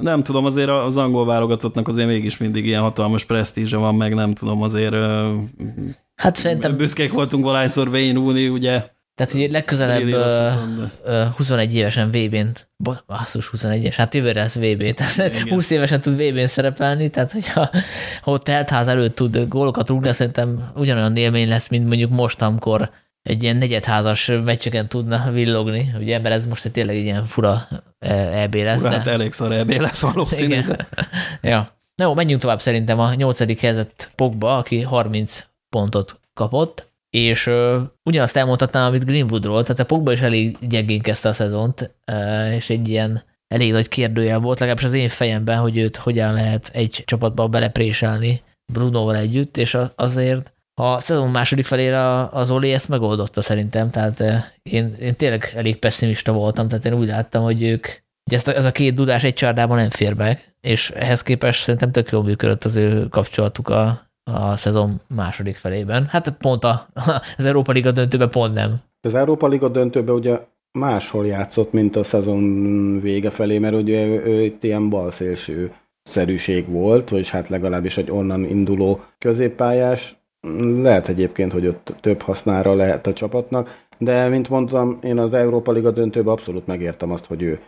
nem tudom, azért az angol válogatottnak azért mégis mindig ilyen hatalmas presztízse van, meg nem tudom, azért hát szerintem büszkék voltunk valahányszor Wayne Rooney, ugye. Tehát, hogy legközelebb uh, 21 évesen VB-n, basszus 21-es, hát jövőre lesz VB, tehát Igen. 20 évesen tud VB-n szerepelni, tehát hogyha ha ott teltház előtt tud gólokat rúgni, szerintem ugyanolyan élmény lesz, mint mondjuk most, amikor egy ilyen negyedházas meccseken tudna villogni, ugye, mert ez most egy tényleg egy ilyen fura EB lesz. Fura, de... hát elég szar EB lesz valószínű. (laughs) ja. Na jó, menjünk tovább szerintem a nyolcadik helyzet Pogba, aki 30 pontot kapott, és uh, ugyanazt elmondhatnám, amit Greenwoodról, tehát a Pogba is elég gyengén kezdte a szezont, uh, és egy ilyen elég nagy kérdőjel volt, legalábbis az én fejemben, hogy őt hogyan lehet egy csapatba belepréselni Brunoval együtt, és azért a szezon második felére az Oli ezt megoldotta szerintem, tehát eh, én, én tényleg elég pessimista voltam, tehát én úgy láttam, hogy ők, hogy ezt a, ez a két dudás egy csárdában nem fér be, és ehhez képest szerintem tök jól működött az ő kapcsolatuk a, a szezon második felében. Hát pont a, az Európa Liga döntőben pont nem. Az Európa Liga döntőben ugye máshol játszott, mint a szezon vége felé, mert ugye ő, ő itt ilyen balszélső szerűség volt, vagy hát legalábbis egy onnan induló középpályás, lehet egyébként, hogy ott több hasznára lehet a csapatnak, de mint mondtam, én az Európa Liga döntőben abszolút megértem azt, hogy ő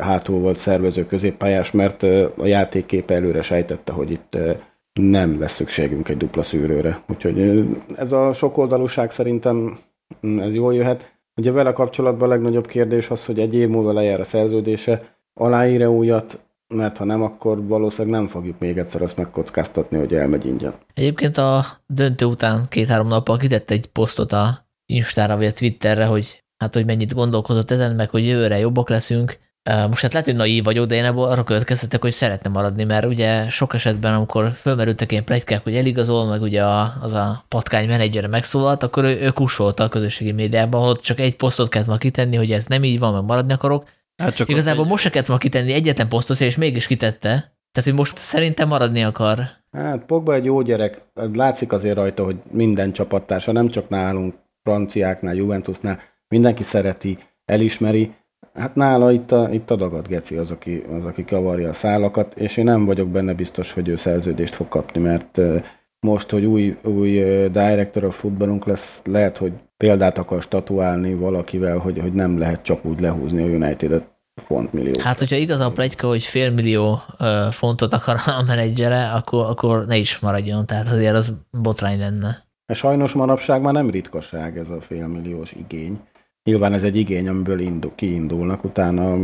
hátul volt szervező középpályás, mert a játékképe előre sejtette, hogy itt nem lesz szükségünk egy dupla szűrőre. Úgyhogy ez a sokoldalúság szerintem mm, ez jól jöhet. Ugye vele kapcsolatban a legnagyobb kérdés az, hogy egy év múlva lejár a szerződése, aláír-e újat, mert ha nem, akkor valószínűleg nem fogjuk még egyszer azt megkockáztatni, hogy elmegy ingyen. Egyébként a döntő után két-három nappal kitett egy posztot a Instára vagy a Twitterre, hogy hát, hogy mennyit gondolkozott ezen, meg hogy jövőre jobbak leszünk. Most hát lehet, hogy naív vagyok, de én ebből arra következtetek, hogy szeretne maradni, mert ugye sok esetben, amikor fölmerültek ilyen plegykák, hogy eligazol, meg ugye a, az a patkány menedzsere megszólalt, akkor ő, ő kusolta a közösségi médiában, ahol csak egy posztot kellett ma kitenni, hogy ez nem így van, meg maradni akarok, Hát csak Igazából most se kellett volna kitenni egyetlen posztot, és mégis kitette. Tehát, hogy most szerintem maradni akar. Hát Pogba egy jó gyerek. Látszik azért rajta, hogy minden csapattársa, nem csak nálunk, franciáknál, Juventusnál mindenki szereti, elismeri, Hát nála itt a, itt a dagat geci az aki, az, aki kavarja a szálakat, és én nem vagyok benne biztos, hogy ő szerződést fog kapni, mert most, hogy új, új director of footballunk lesz, lehet, hogy példát akar statuálni valakivel, hogy, hogy nem lehet csak úgy lehúzni a United-et fontmillió. Hát, hogyha igaz a plegyka, hogy félmillió fontot akar a menedzsere, akkor, akkor ne is maradjon, tehát azért az botrány lenne. Sajnos manapság már nem ritkaság ez a félmilliós igény. Nyilván ez egy igény, amiből indul, kiindulnak, utána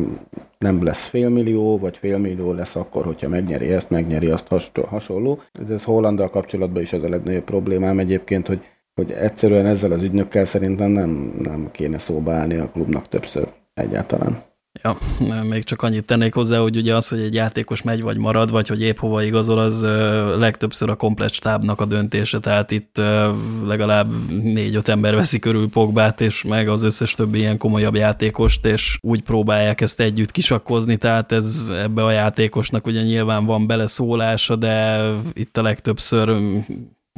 nem lesz félmillió, vagy félmillió lesz akkor, hogyha megnyeri ezt, megnyeri azt hasonló. Ez, ez Hollanddal kapcsolatban is az a legnagyobb problémám egyébként, hogy, hogy egyszerűen ezzel az ügynökkel szerintem nem, nem kéne szóba állni a klubnak többször egyáltalán. Ja, még csak annyit tennék hozzá, hogy ugye az, hogy egy játékos megy vagy marad, vagy hogy épp hova igazol, az legtöbbször a komplet stábnak a döntése, tehát itt legalább négy-öt ember veszi körül Pogbát, és meg az összes többi ilyen komolyabb játékost, és úgy próbálják ezt együtt kisakkozni, tehát ez ebbe a játékosnak ugye nyilván van beleszólása, de itt a legtöbbször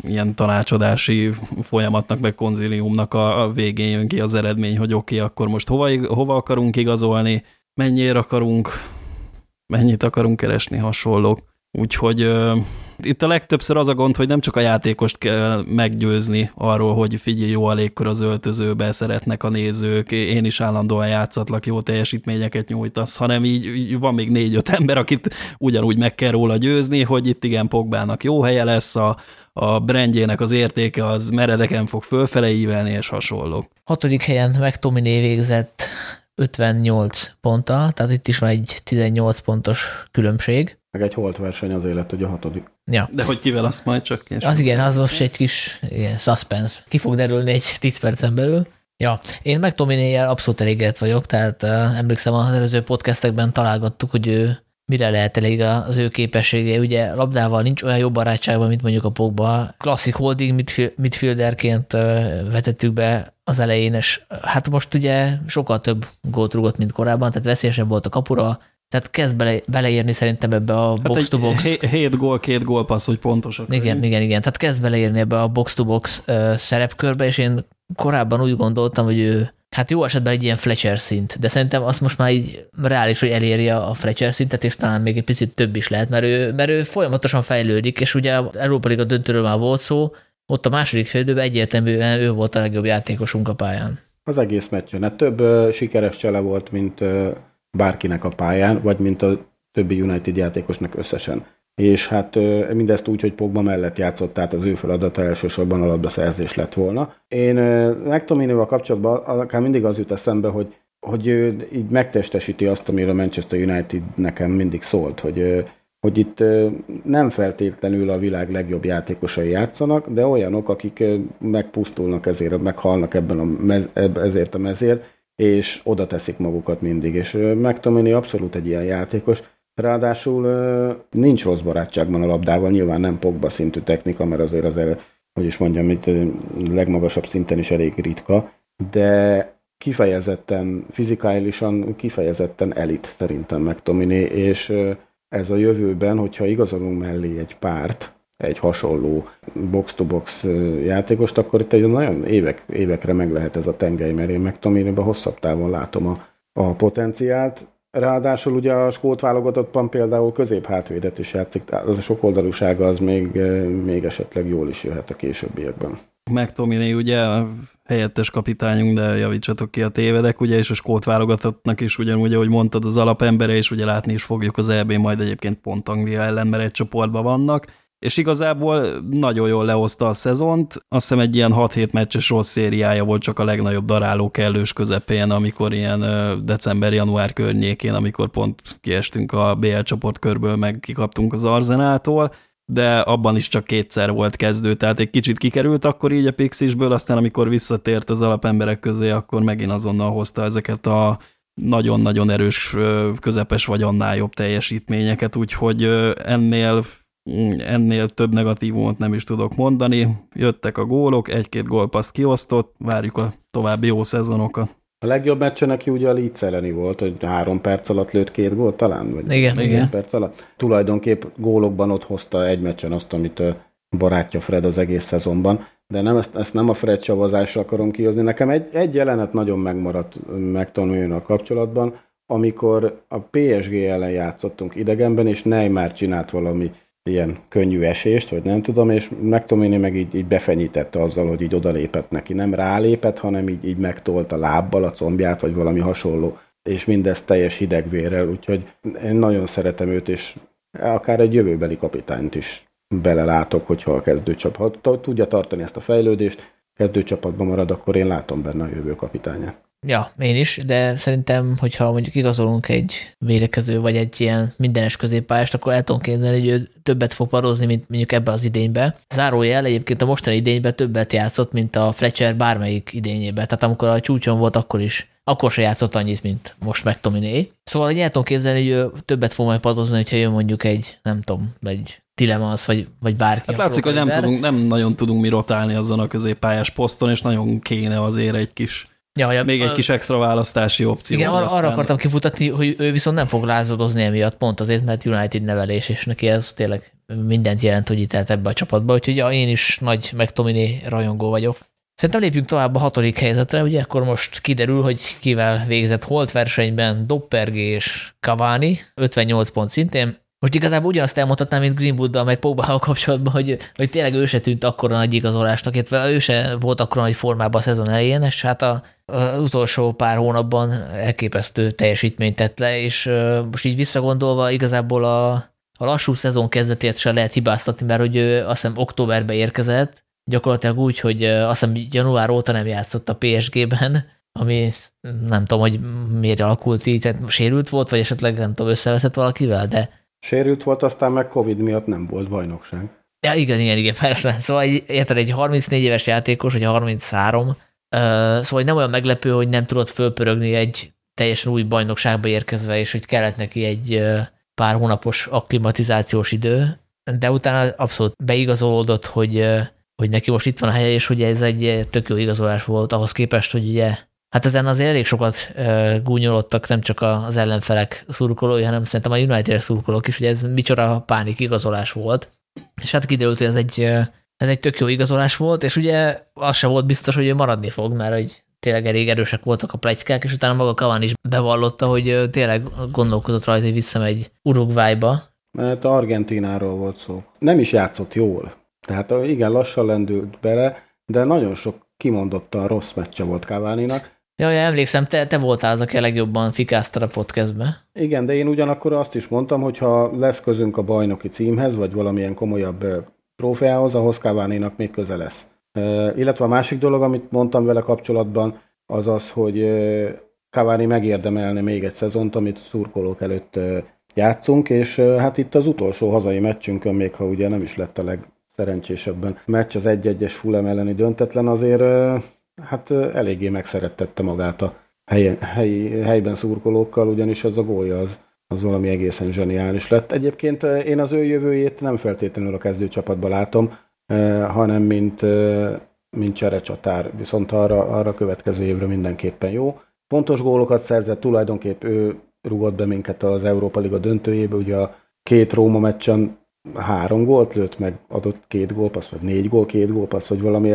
ilyen tanácsadási folyamatnak, meg konziliumnak a, a végén jön ki az eredmény, hogy oké, okay, akkor most hova, hova akarunk igazolni, mennyire akarunk, mennyit akarunk keresni hasonlók. Úgyhogy uh, itt a legtöbbször az a gond, hogy nem csak a játékost kell meggyőzni arról, hogy figyelj, jó a légkör az öltözőbe, szeretnek a nézők, én is állandóan játszatlak, jó teljesítményeket nyújtasz, hanem így, így van még négy-öt ember, akit ugyanúgy meg kell róla győzni, hogy itt igen, Pogbának jó helye lesz, a, a brandjének az értéke az meredeken fog fölfele ívelni, és hasonló. Hatodik helyen McTominay végzett 58 ponttal, tehát itt is van egy 18 pontos különbség. Meg egy holt verseny az élet, hogy a hatodik. Ja. De hogy kivel azt majd csak később. Az igen, az most egy kis ilyen suspense. Ki fog derülni egy 10 percen belül. Ja, én meg Tominéjel abszolút elégedett vagyok, tehát uh, emlékszem az előző podcastekben találgattuk, hogy ő mire lehet elég az ő képessége. Ugye labdával nincs olyan jó barátságban, mint mondjuk a Pogba. Klasszik holding midfielderként vetettük be az elején, és hát most ugye sokkal több gólt rúgott, mint korábban, tehát veszélyesebb volt a kapura, tehát kezd bele, beleérni szerintem ebbe a hát box-to-box. Hét, gól, két gólpassz, hogy pontosak. Igen, legyen. igen, igen. Tehát kezd beleérni ebbe a box-to-box -box szerepkörbe, és én korábban úgy gondoltam, hogy ő hát jó esetben egy ilyen Fletcher szint, de szerintem azt most már így reális, hogy eléri a Fletcher szintet, és talán még egy picit több is lehet, mert ő, mert ő folyamatosan fejlődik, és ugye Európa Liga döntőről már volt szó, ott a második félidőben egyértelműen ő volt a legjobb játékosunk a pályán. Az egész meccsen. Hát több uh, sikeres csele volt, mint uh, bárkinek a pályán, vagy mint a többi United játékosnak összesen és hát mindezt úgy, hogy Pogba mellett játszott, tehát az ő feladata elsősorban a labdaszerzés lett volna. Én McTominay-val kapcsolatban akár mindig az jut eszembe, hogy hogy ő így megtestesíti azt, amiről a Manchester United nekem mindig szólt, hogy, hogy itt nem feltétlenül a világ legjobb játékosai játszanak, de olyanok, akik megpusztulnak ezért, meghalnak ebben a mez, ezért a mezért, és oda teszik magukat mindig. És McTominay abszolút egy ilyen játékos, Ráadásul nincs rossz barátságban a labdával, nyilván nem Pogba szintű technika, mert azért azért, hogy is mondjam, itt legmagasabb szinten is elég ritka, de kifejezetten, fizikálisan kifejezetten elit szerintem meg Tomini, és ez a jövőben, hogyha igazolunk mellé egy párt, egy hasonló box-to-box játékost, akkor itt egy nagyon évek, évekre meg lehet ez a tengely, mert én meg hosszabb távon látom a, a potenciált. Ráadásul ugye a skót válogatottban például középhátvédet is játszik, tehát az a sokoldalúsága az még, eh, még esetleg jól is jöhet a későbbiekben. McTominay ugye a helyettes kapitányunk, de javítsatok ki a tévedek, ugye, és a skót válogatottnak is ugyanúgy, ahogy mondtad, az alapembere, és ugye látni is fogjuk az EB majd egyébként pont Anglia ellen, mert egy csoportban vannak és igazából nagyon jól lehozta a szezont. Azt hiszem egy ilyen 6-7 meccses rossz szériája volt csak a legnagyobb daráló kellős közepén, amikor ilyen december-január környékén, amikor pont kiestünk a BL csoportkörből, meg kikaptunk az Arzenától, de abban is csak kétszer volt kezdő, tehát egy kicsit kikerült akkor így a Pixisből, aztán amikor visszatért az alapemberek közé, akkor megint azonnal hozta ezeket a nagyon-nagyon erős, közepes vagy annál jobb teljesítményeket, úgyhogy ennél ennél több negatívumot nem is tudok mondani. Jöttek a gólok, egy-két gólpaszt kiosztott, várjuk a további jó szezonokat. A legjobb meccse neki ugye a Leeds elleni volt, hogy három perc alatt lőtt két gólt talán? Vagy igen, igen. perc alatt. Tulajdonképp gólokban ott hozta egy meccsen azt, amit barátja Fred az egész szezonban. de nem ezt, ezt nem a Fred savazásra akarom kihozni. Nekem egy, egy jelenet nagyon megmaradt megtanuljon a kapcsolatban, amikor a PSG ellen játszottunk idegenben, és Neymar csinált valami ilyen könnyű esést, vagy nem tudom, és McTominay meg így, így befenyítette azzal, hogy így odalépett neki. Nem rálépett, hanem így, így megtolt a lábbal a combját, vagy valami hasonló. És mindezt teljes hidegvérrel, úgyhogy én nagyon szeretem őt, és akár egy jövőbeli kapitányt is belelátok, hogyha a kezdőcsapat tudja tartani ezt a fejlődést, kezdőcsapatban marad, akkor én látom benne a jövő kapitányát. Ja, én is, de szerintem, hogyha mondjuk igazolunk egy védekező, vagy egy ilyen mindenes középpályást, akkor el tudom képzelni, hogy ő többet fog parozni, mint mondjuk ebbe az idénybe. Zárójel egyébként a mostani idényben többet játszott, mint a Fletcher bármelyik idényében. Tehát amikor a csúcson volt, akkor is akkor se játszott annyit, mint most meg Tominé. Szóval egy el tudom képzelni, hogy ő többet fog majd padozni, hogyha jön mondjuk egy, nem tudom, egy Tilemans, vagy, vagy bárki. Hát látszik, hogy nem, tudunk, nem nagyon tudunk mi rotálni azon a középpályás poszton, és nagyon kéne azért egy kis Ja, ja, Még egy kis extra választási opció. Igen, arra, arra akartam kifutatni, hogy ő viszont nem fog lázadozni emiatt, pont azért, mert United nevelés, és neki ez tényleg mindent jelent, hogy itt ebbe a csapatba, úgyhogy ja, én is nagy McTominay rajongó vagyok. Szerintem lépjünk tovább a hatodik helyzetre, ugye akkor most kiderül, hogy kivel végzett holt versenyben Dopperg és Cavani, 58 pont szintén, most igazából ugyanazt elmondhatnám, mint Greenwooddal, meg Pogbával kapcsolatban, hogy, hogy tényleg ő se tűnt akkora nagy igazolásnak, illetve ő se volt akkora nagy formában a szezon elején, és hát a, az utolsó pár hónapban elképesztő teljesítményt tett le, és most így visszagondolva igazából a, a lassú szezon kezdetét se lehet hibáztatni, mert hogy ő azt hiszem októberbe érkezett, gyakorlatilag úgy, hogy azt hiszem január óta nem játszott a PSG-ben, ami nem tudom, hogy miért alakult így, tehát sérült volt, vagy esetleg nem tudom, összeveszett valakivel, de Sérült volt, aztán meg Covid miatt nem volt bajnokság. Ja, igen, igen, igen, persze. Szóval egy, érted, egy 34 éves játékos, vagy 33, uh, szóval nem olyan meglepő, hogy nem tudott fölpörögni egy teljesen új bajnokságba érkezve, és hogy kellett neki egy uh, pár hónapos akklimatizációs idő, de utána abszolút beigazolódott, hogy, uh, hogy neki most itt van a helye, és hogy ez egy tök jó igazolás volt ahhoz képest, hogy ugye Hát ezen azért elég sokat gúnyolottak nem csak az ellenfelek szurkolói, hanem szerintem a united szurkolók is, hogy ez micsoda pánik igazolás volt. És hát kiderült, hogy ez egy, ez egy tök jó igazolás volt, és ugye az se volt biztos, hogy ő maradni fog, mert hogy tényleg elég erősek voltak a plegykák, és utána maga Kaván is bevallotta, hogy tényleg gondolkodott rajta, hogy visszamegy Uruguayba. Mert Argentináról volt szó. Nem is játszott jól. Tehát igen, lassan lendült bele, de nagyon sok kimondottan rossz meccse volt Cavani-nak, Ja, ja, emlékszem, te, te voltál az, aki a legjobban fikáztad a podcastbe. Igen, de én ugyanakkor azt is mondtam, hogy ha lesz közünk a bajnoki címhez, vagy valamilyen komolyabb trófeához, ahhoz Kávánénak még köze lesz. Illetve a másik dolog, amit mondtam vele kapcsolatban, az az, hogy Cavani megérdemelne még egy szezont, amit szurkolók előtt játszunk, és hát itt az utolsó hazai meccsünkön, még ha ugye nem is lett a legszerencsésebben meccs, az egy-egyes Fulham elleni döntetlen, azért hát eléggé megszerettette magát a helyi, helyi, helyben szurkolókkal, ugyanis az a gólya az, az valami egészen zseniális lett. Egyébként én az ő jövőjét nem feltétlenül a kezdőcsapatban látom, hanem mint, mint cserecsatár, viszont arra, arra következő évre mindenképpen jó. Fontos gólokat szerzett, tulajdonképp ő rugott be minket az Európa Liga döntőjébe, ugye a két Róma meccsen három gólt lőtt, meg adott két gólpassz, vagy négy gól, két gólpassz, vagy valami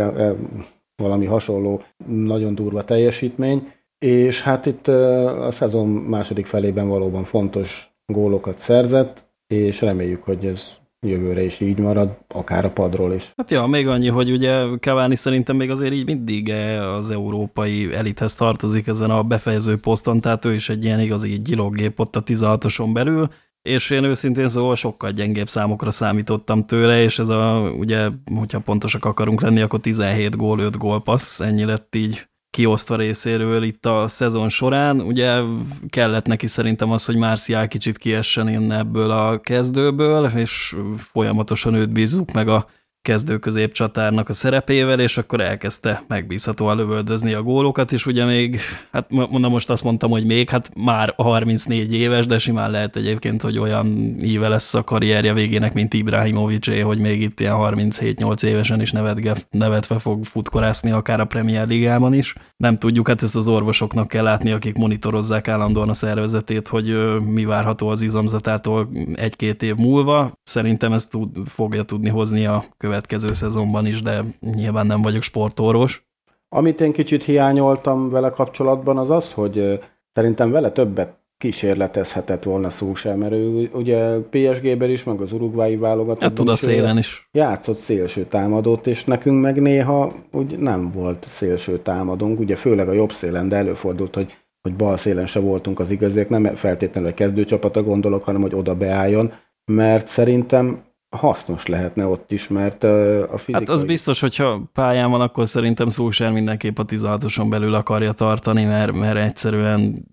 valami hasonló nagyon durva teljesítmény, és hát itt a szezon második felében valóban fontos gólokat szerzett, és reméljük, hogy ez jövőre is így marad, akár a padról is. Hát ja, még annyi, hogy ugye Cavani szerintem még azért így mindig az európai elithez tartozik ezen a befejező poszton, tehát ő is egy ilyen igazi gyilogép ott a 16-oson belül, és én őszintén szóval sokkal gyengébb számokra számítottam tőle, és ez a, ugye, hogyha pontosak akarunk lenni, akkor 17 gól, 5 gólpassz, ennyi lett így kiosztva részéről itt a szezon során. Ugye kellett neki szerintem az, hogy Marcial kicsit kiessen innen ebből a kezdőből, és folyamatosan őt bízzuk meg a kezdő középcsatárnak a szerepével, és akkor elkezdte megbízhatóan lövöldözni a gólokat, és ugye még, hát mondom most azt mondtam, hogy még, hát már 34 éves, de simán lehet egyébként, hogy olyan íve lesz a karrierje végének, mint Ibrahimovicé, hogy még itt ilyen 37-8 évesen is nevetge, nevetve fog futkorászni, akár a Premier Ligában is. Nem tudjuk, hát ezt az orvosoknak kell látni, akik monitorozzák állandóan a szervezetét, hogy mi várható az izomzatától egy-két év múlva. Szerintem ezt tud, fogja tudni hozni a követ következő szezonban is, de nyilván nem vagyok sportorvos. Amit én kicsit hiányoltam vele kapcsolatban, az az, hogy szerintem vele többet kísérletezhetett volna sem, mert ő ugye PSG-ben is, meg az urugvái válogatott. Hát tud a szélen is. Játszott szélső támadót, és nekünk meg néha úgy nem volt szélső támadónk, ugye főleg a jobb szélen, de előfordult, hogy, hogy bal szélen se voltunk az igaziak, nem feltétlenül a kezdőcsapata gondolok, hanem hogy oda beálljon, mert szerintem hasznos lehetne ott is, mert a fizikai... Hát az biztos, hogyha pályán van, akkor szerintem Szúsár mindenképp a 16-oson belül akarja tartani, mert, mert egyszerűen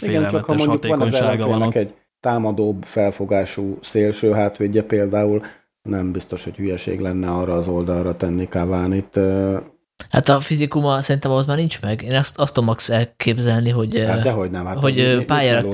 igen, csak ha mondjuk van az van ott. egy támadóbb felfogású szélső hátvédje például, nem biztos, hogy hülyeség lenne arra az oldalra tenni Kávánit. Hát a fizikuma szerintem ott már nincs meg. Én azt, azt tudom max elképzelni, hogy, hát dehogy nem, hát hogy pályára...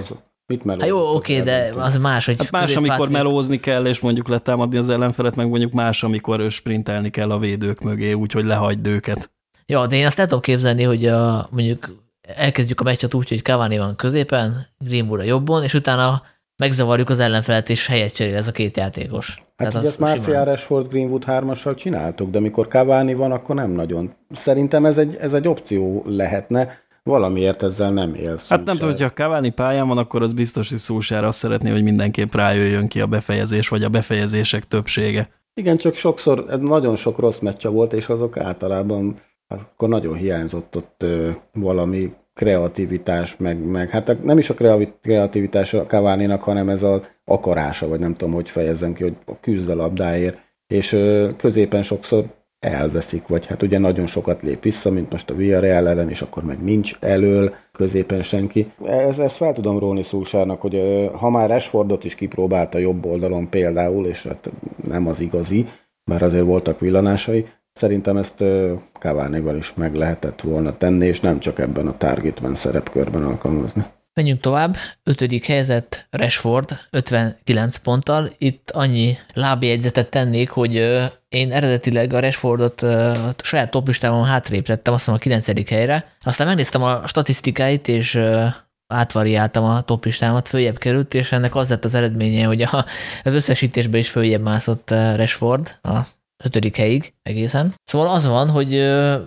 Mit melóz? Hát jó, oké, de az más, hogy... Hát más, amikor melózni kell, és mondjuk letámadni az ellenfelet, meg mondjuk más, amikor sprintelni kell a védők mögé, úgyhogy lehagyd őket. Ja, de én azt el tudom képzelni, hogy a, mondjuk elkezdjük a meccset úgy, hogy Cavani van középen, Greenwood a jobbon, és utána megzavarjuk az ellenfelet, és helyet cserél ez a két játékos. Hát Tehát ugye ezt Marcial Rashford Greenwood hármassal csináltuk, de mikor Cavani van, akkor nem nagyon. Szerintem ez egy, ez egy opció lehetne, valamiért ezzel nem élsz. Hát nem tudom, hogyha Cavani pályán van, akkor az biztos, hogy Szúsár azt szeretné, hogy mindenképp rájöjjön ki a befejezés, vagy a befejezések többsége. Igen, csak sokszor, nagyon sok rossz meccse volt, és azok általában akkor nagyon hiányzott ott valami kreativitás, meg, meg hát nem is a kreativitás a Cavani-nak, hanem ez az akarása, vagy nem tudom, hogy fejezzem ki, hogy küzd a labdáért, és középen sokszor elveszik, vagy hát ugye nagyon sokat lép vissza, mint most a Villarreal ellen, és akkor meg nincs elől középen senki. Ez, ezt fel tudom róni Szulsárnak, hogy ha már Rashfordot is kipróbálta jobb oldalon például, és hát nem az igazi, bár azért voltak villanásai, Szerintem ezt Cavani-val is meg lehetett volna tenni, és nem csak ebben a targetben szerepkörben alkalmazni. Menjünk tovább. Ötödik helyzet Rashford 59 ponttal. Itt annyi lábjegyzetet tennék, hogy én eredetileg a Rashfordot a saját toplistában hátrébb tettem, azt hiszem a 9. helyre. Aztán megnéztem a statisztikáit, és átvariáltam a toplistámat, följebb került, és ennek az lett az eredménye, hogy a, az összesítésben is följebb mászott Rashford a ötödik helyig egészen. Szóval az van, hogy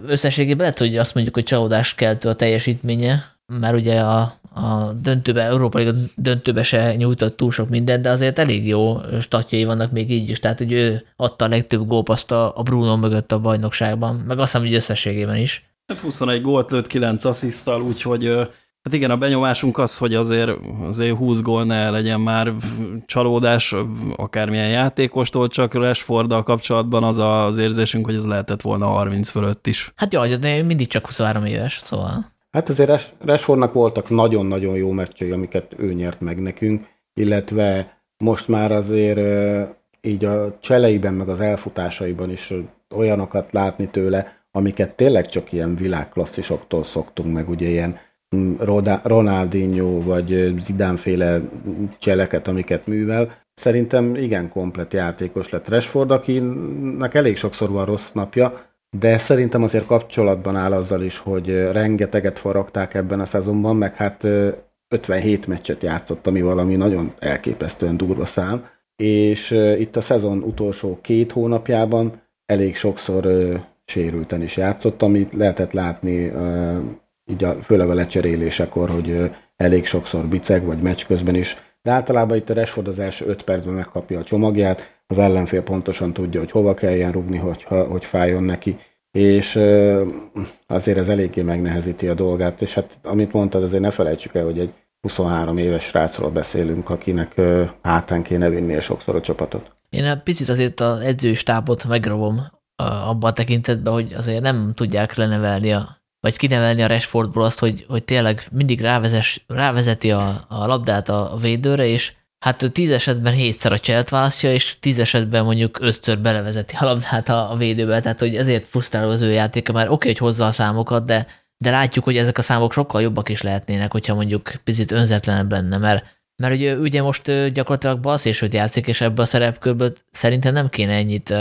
összességében lehet, hogy azt mondjuk, hogy csalódás keltő a teljesítménye, mert ugye a, a döntőbe, Európai döntőbe se nyújtott túl sok mindent, de azért elég jó statjai vannak még így is, tehát hogy ő adta a legtöbb gólpaszt a Bruno mögött a bajnokságban, meg azt hiszem, hogy összességében is. Hát 21 gólt lőtt, 9 asszisztal, úgyhogy Hát igen, a benyomásunk az, hogy azért, azért 20 gól ne legyen már csalódás akármilyen játékostól, csak Rashforddal kapcsolatban az az érzésünk, hogy ez lehetett volna 30 fölött is. Hát jó, de mindig csak 23 éves, szóval. Hát azért Rashfordnak voltak nagyon-nagyon jó meccsei, amiket ő nyert meg nekünk, illetve most már azért így a cseleiben, meg az elfutásaiban is olyanokat látni tőle, amiket tényleg csak ilyen világklasszisoktól szoktunk, meg ugye ilyen Ronaldinho vagy Zidane-féle cseleket, amiket művel. Szerintem igen komplet játékos lett Rashford, akinek elég sokszor van rossz napja, de szerintem azért kapcsolatban áll azzal is, hogy rengeteget faragták ebben a szezonban, meg hát 57 meccset játszott, ami valami nagyon elképesztően durva szám, és itt a szezon utolsó két hónapjában elég sokszor sérülten is játszott, amit lehetett látni így a, főleg a lecserélésekor, hogy elég sokszor biceg, vagy meccs közben is. De általában itt a Rashford az első öt percben megkapja a csomagját, az ellenfél pontosan tudja, hogy hova kelljen rugni, hogy, hogy fájjon neki, és azért ez eléggé megnehezíti a dolgát, és hát amit mondtad, azért ne felejtsük el, hogy egy 23 éves srácról beszélünk, akinek hátán kéne vinnie sokszor a csapatot. Én egy picit azért az edzőstábot megravom abban a tekintetben, hogy azért nem tudják lenevelni a vagy kinevelni a Rashfordból azt, hogy, hogy tényleg mindig rávezes, rávezeti a, a labdát a védőre, és hát tíz esetben hétszer a cselt választja, és tíz esetben mondjuk ötször belevezeti a labdát a, a védőbe, tehát hogy ezért frusztráló az ő játéka, már oké, okay, hogy hozza a számokat, de, de látjuk, hogy ezek a számok sokkal jobbak is lehetnének, hogyha mondjuk picit önzetlenebb lenne, mert mert ugye, ugye most gyakorlatilag balszésőt játszik, és ebbe a szerepkörből szerintem nem kéne ennyit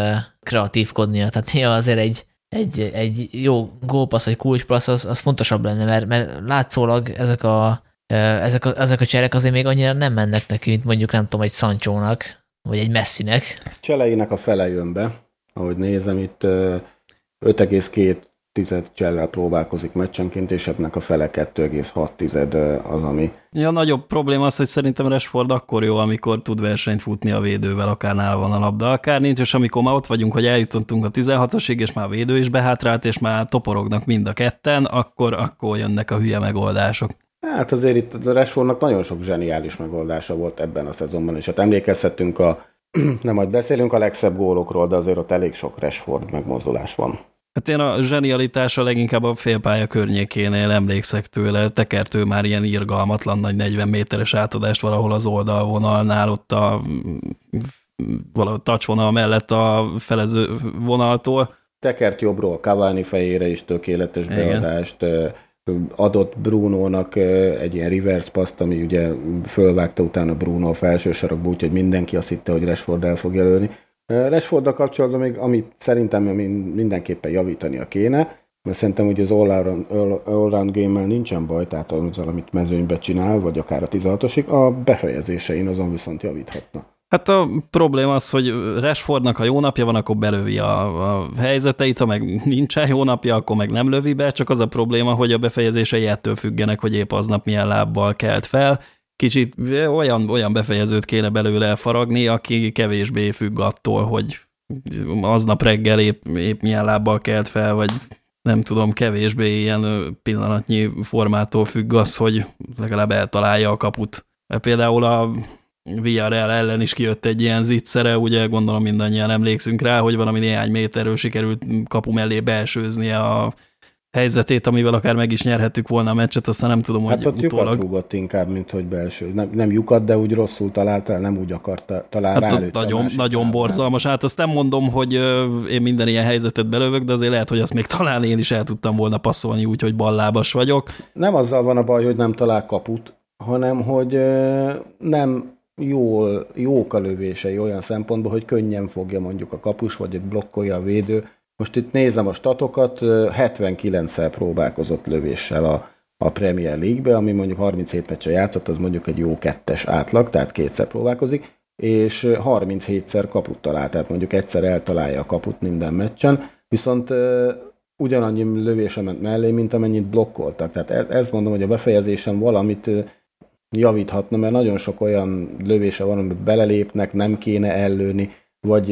kreatívkodnia, tehát néha azért egy, egy, egy jó gólpassz vagy kulcspassz, az, az fontosabb lenne, mert, mert látszólag ezek a, ezek a, ezek a cserek azért még annyira nem mennek neki, mint mondjuk nem tudom, egy Sancsónak, vagy egy Messinek. Cseleinek a fele jön be, ahogy nézem, itt 5,2 tized csellel próbálkozik meccsenként, és ebben a fele 2,6 az, ami... Ja, a nagyobb probléma az, hogy szerintem Rashford akkor jó, amikor tud versenyt futni a védővel, akár nála van a labda, akár nincs, és amikor már ott vagyunk, hogy eljutottunk a 16-osig, és már a védő is behátrált, és már toporognak mind a ketten, akkor, akkor jönnek a hülye megoldások. Hát azért itt a Rashfordnak nagyon sok zseniális megoldása volt ebben a szezonban, és hát emlékezhetünk a, (clears throat) nem majd beszélünk a legszebb gólokról, de azért ott elég sok Rashford megmozdulás van. Hát én a zsenialitása leginkább a félpálya környékénél emlékszek tőle, tekertő már ilyen irgalmatlan nagy 40 méteres átadást valahol az oldalvonalnál, ott a valahogy touchvonal mellett a felező vonaltól. Tekert jobbról, Cavani fejére is tökéletes beadást, Igen. Adott Brunónak egy ilyen reverse paszt, ami ugye fölvágta utána Bruno a felső sarokba, úgyhogy mindenki azt hitte, hogy Rashford el fog jelölni rashford kapcsolatban még, amit szerintem mindenképpen javítania kéne, mert szerintem hogy az all-round, all game-mel nincsen baj, tehát azzal, amit mezőnybe csinál, vagy akár a 16-osig, a befejezésein azon viszont javíthatna. Hát a probléma az, hogy Rashfordnak, ha jó napja van, akkor belövi a, a helyzeteit, ha meg nincsen jó napja, akkor meg nem lövi be, csak az a probléma, hogy a befejezései ettől függenek, hogy épp aznap milyen lábbal kelt fel, kicsit olyan, olyan befejezőt kéne belőle elfaragni, aki kevésbé függ attól, hogy aznap reggel épp, épp milyen lábbal kelt fel, vagy nem tudom, kevésbé ilyen pillanatnyi formától függ az, hogy legalább eltalálja a kaput. Például a VRL ellen is kijött egy ilyen zicsere, ugye gondolom mindannyian emlékszünk rá, hogy valami néhány méterről sikerült kapu mellé beesőznie a helyzetét, amivel akár meg is nyerhettük volna a meccset, aztán nem tudom, hát hogy ott utólag... lyukat rúgott inkább, mint hogy belső. Nem, nem lyukat, de úgy rosszul találta, nem úgy akarta találni hát nagyon, nagyon borzalmas. Hát azt nem mondom, hogy én minden ilyen helyzetet belövök, de azért lehet, hogy azt még talán én is el tudtam volna passzolni úgy, hogy ballábas vagyok. Nem azzal van a baj, hogy nem talál kaput, hanem hogy nem jól, jók a lövései olyan szempontból, hogy könnyen fogja mondjuk a kapus, vagy egy blokkolja a védő, most itt nézem a statokat, 79-szer próbálkozott lövéssel a, a Premier League-be, ami mondjuk 37 meccsen játszott, az mondjuk egy jó kettes átlag, tehát kétszer próbálkozik, és 37-szer kaput talál, tehát mondjuk egyszer eltalálja a kaput minden meccsen, viszont ugyanannyi lövése ment mellé, mint amennyit blokkoltak. Tehát e, ez mondom, hogy a befejezésen valamit javíthatna, mert nagyon sok olyan lövése van, amit belelépnek, nem kéne ellőni, vagy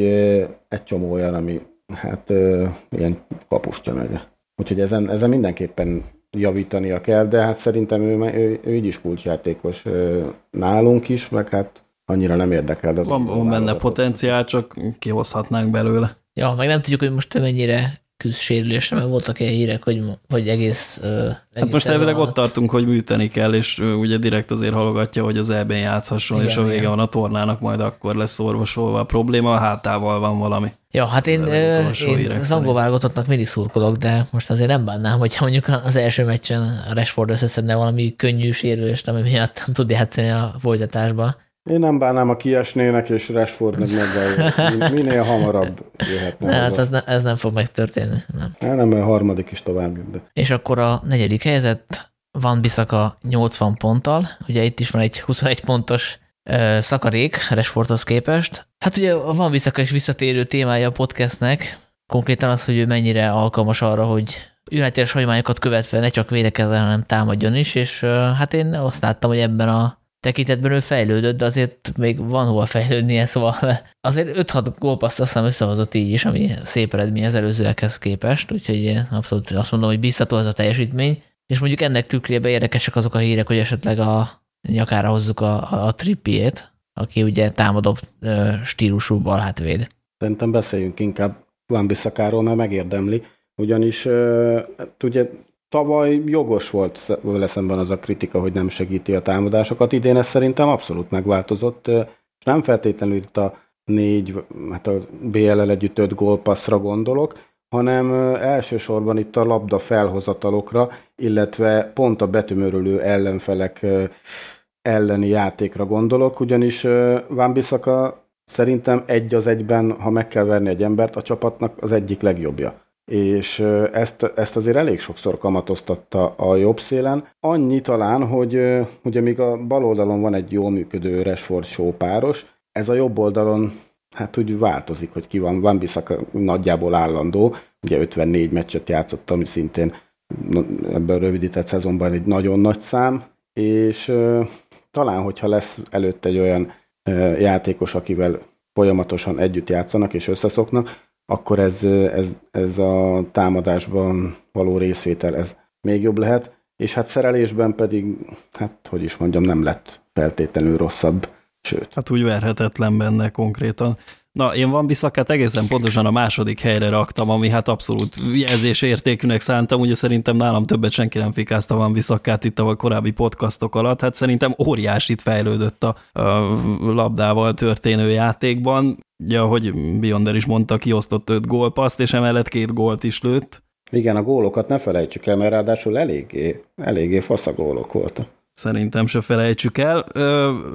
egy csomó olyan, ami hát ö, ilyen kapustja meg. Úgyhogy ezen, ezen mindenképpen javítania kell, de hát szerintem ő, ő, ő így is kulcsjátékos ö, nálunk is, meg hát annyira nem érdekel. Az van, van benne potenciál, csak kihozhatnánk belőle. Ja, meg nem tudjuk, hogy most mennyire küzd sérülésre, mert voltak ilyen hírek, hogy, hogy egész, uh, egész Hát most elvileg ott tartunk, hogy műteni kell, és ugye direkt azért halogatja, hogy az EB-n játszhasson, igen, és a vége igen. van a tornának, majd akkor lesz orvosolva a probléma, a hátával van valami. Ja, hát én, én az angol válogatottnak mindig szurkolok, de most azért nem bánnám, hogyha mondjuk az első meccsen a Rashford összeszedne valami könnyű sérülést, ami miatt nem tud játszani a folytatásba. Én nem bánnám, a kiesnének, és Rashford meg meg minél hamarabb jöhetne. Ne, hát ez, ne, ez nem fog megtörténni. Nem. Hát nem, a harmadik is tovább. De. És akkor a negyedik helyzet van Biszaka 80 ponttal, ugye itt is van egy 21 pontos ö, szakadék Rashfordhoz képest. Hát ugye van Biszaka is visszatérő témája a podcastnek, konkrétan az, hogy ő mennyire alkalmas arra, hogy United-es hagyományokat követve ne csak védekezzen, hanem támadjon is, és ö, hát én azt láttam, hogy ebben a tekintetben ő fejlődött, de azért még van hova fejlődnie, szóval (laughs) azért 5-6 gólpaszt azt hiszem összehozott így is, ami szép eredmény az előzőekhez képest, úgyhogy abszolút azt mondom, hogy biztató az a teljesítmény, és mondjuk ennek tükrében érdekesek azok a hírek, hogy esetleg a nyakára hozzuk a, a, trippiét, aki ugye támadó stílusú balhátvéd. Szerintem beszéljünk inkább Van Bisszakáról, mert megérdemli, ugyanis hát ugye tavaly jogos volt vele szemben az a kritika, hogy nem segíti a támadásokat. Idén ez szerintem abszolút megváltozott, és nem feltétlenül itt a négy, hát a BLL együtt öt gólpasszra gondolok, hanem elsősorban itt a labda felhozatalokra, illetve pont a betümörülő ellenfelek elleni játékra gondolok, ugyanis Van Bissaka szerintem egy az egyben, ha meg kell verni egy embert, a csapatnak az egyik legjobbja és ezt, ezt azért elég sokszor kamatoztatta a jobb szélen. Annyi talán, hogy ugye még a bal oldalon van egy jól működő Rashford show páros, ez a jobb oldalon hát úgy változik, hogy ki van. Van Bissaka nagyjából állandó, ugye 54 meccset játszott, ami szintén ebben a rövidített szezonban egy nagyon nagy szám, és talán, hogyha lesz előtt egy olyan játékos, akivel folyamatosan együtt játszanak és összeszoknak, akkor ez, ez, ez a támadásban való részvétel ez még jobb lehet, és hát szerelésben pedig, hát hogy is mondjam, nem lett feltétlenül rosszabb, sőt. Hát úgy verhetetlen benne konkrétan. Na, én Van Biszakát egészen pontosan a második helyre raktam, ami hát abszolút jelzés értékűnek szántam, ugye szerintem nálam többet senki nem fikázta Van Biszakát itt a korábbi podcastok alatt, hát szerintem óriásit fejlődött a, a labdával történő játékban, ugye ahogy Bionder is mondta, kiosztott öt gólpaszt, és emellett két gólt is lőtt. Igen, a gólokat ne felejtsük el, mert ráadásul eléggé, eléggé faszagólok voltak. Szerintem se felejtsük el.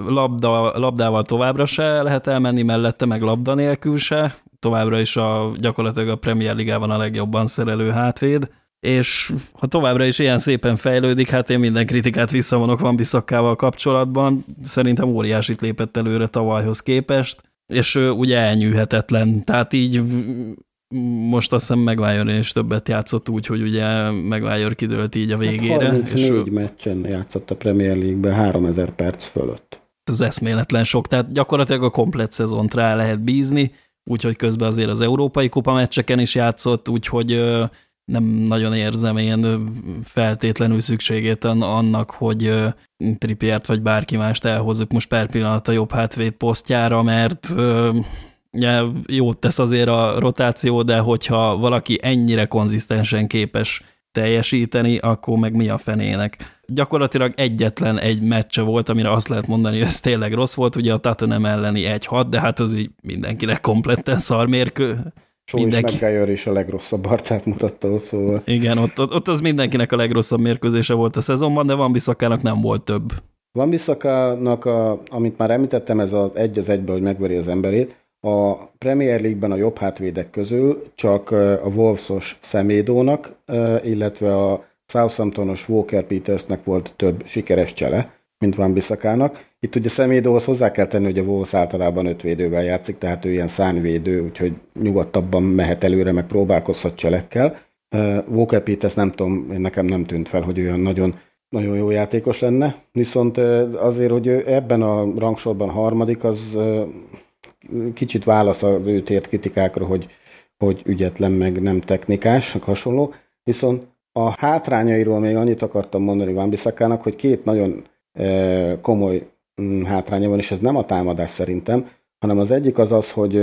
Labda, labdával továbbra se lehet elmenni, mellette meg labda nélkül se. Továbbra is a, gyakorlatilag a Premier Ligában a legjobban szerelő hátvéd. És ha továbbra is ilyen szépen fejlődik, hát én minden kritikát visszavonok Van Biszakkával kapcsolatban. Szerintem óriásit lépett előre tavalyhoz képest, és ugye elnyűhetetlen. Tehát így most azt hiszem Maguire is többet játszott úgy, hogy ugye Maguire kidőlt így a hát végére. Hát 34 és meccsen játszott a Premier League-ben 3000 perc fölött. Ez eszméletlen sok, tehát gyakorlatilag a komplet szezont rá lehet bízni, úgyhogy közben azért az európai kupa meccseken is játszott, úgyhogy nem nagyon érzem én feltétlenül szükségét annak, hogy Trippiert vagy bárki mást elhozzuk most per pillanat a jobb hátvéd posztjára, mert jót tesz azért a rotáció, de hogyha valaki ennyire konzisztensen képes teljesíteni, akkor meg mi a fenének. Gyakorlatilag egyetlen egy meccse volt, amire azt lehet mondani, hogy ez tényleg rossz volt, ugye a Tottenham elleni 1-6, de hát az így mindenkinek kompletten szarmérkő. Só Mindenki... is is a legrosszabb arcát mutatta szóval. Igen, ott, ott, ott az mindenkinek a legrosszabb mérkőzése volt a szezonban, de Van Bisszakának nem volt több. Van Bisszakának, a, amit már említettem, ez az egy az egybe, hogy megveri az emberét, a Premier League-ben a jobb hátvédek közül csak a Wolvesos Szemédónak, illetve a Southamptonos Walker Petersnek volt több sikeres csele, mint Van Bissakának. Itt ugye Szemédóhoz hozzá kell tenni, hogy a Wolves általában öt védővel játszik, tehát ő ilyen szánvédő, úgyhogy nyugodtabban mehet előre, meg próbálkozhat cselekkel. Walker Peters nem tudom, nekem nem tűnt fel, hogy olyan nagyon, nagyon jó játékos lenne, viszont azért, hogy ebben a rangsorban harmadik, az kicsit válasz a ő tért kritikákra, hogy, hogy ügyetlen, meg nem technikás, hasonló. Viszont a hátrányairól még annyit akartam mondani Van Bisszakának, hogy két nagyon e, komoly mm, hátránya van, és ez nem a támadás szerintem, hanem az egyik az az, hogy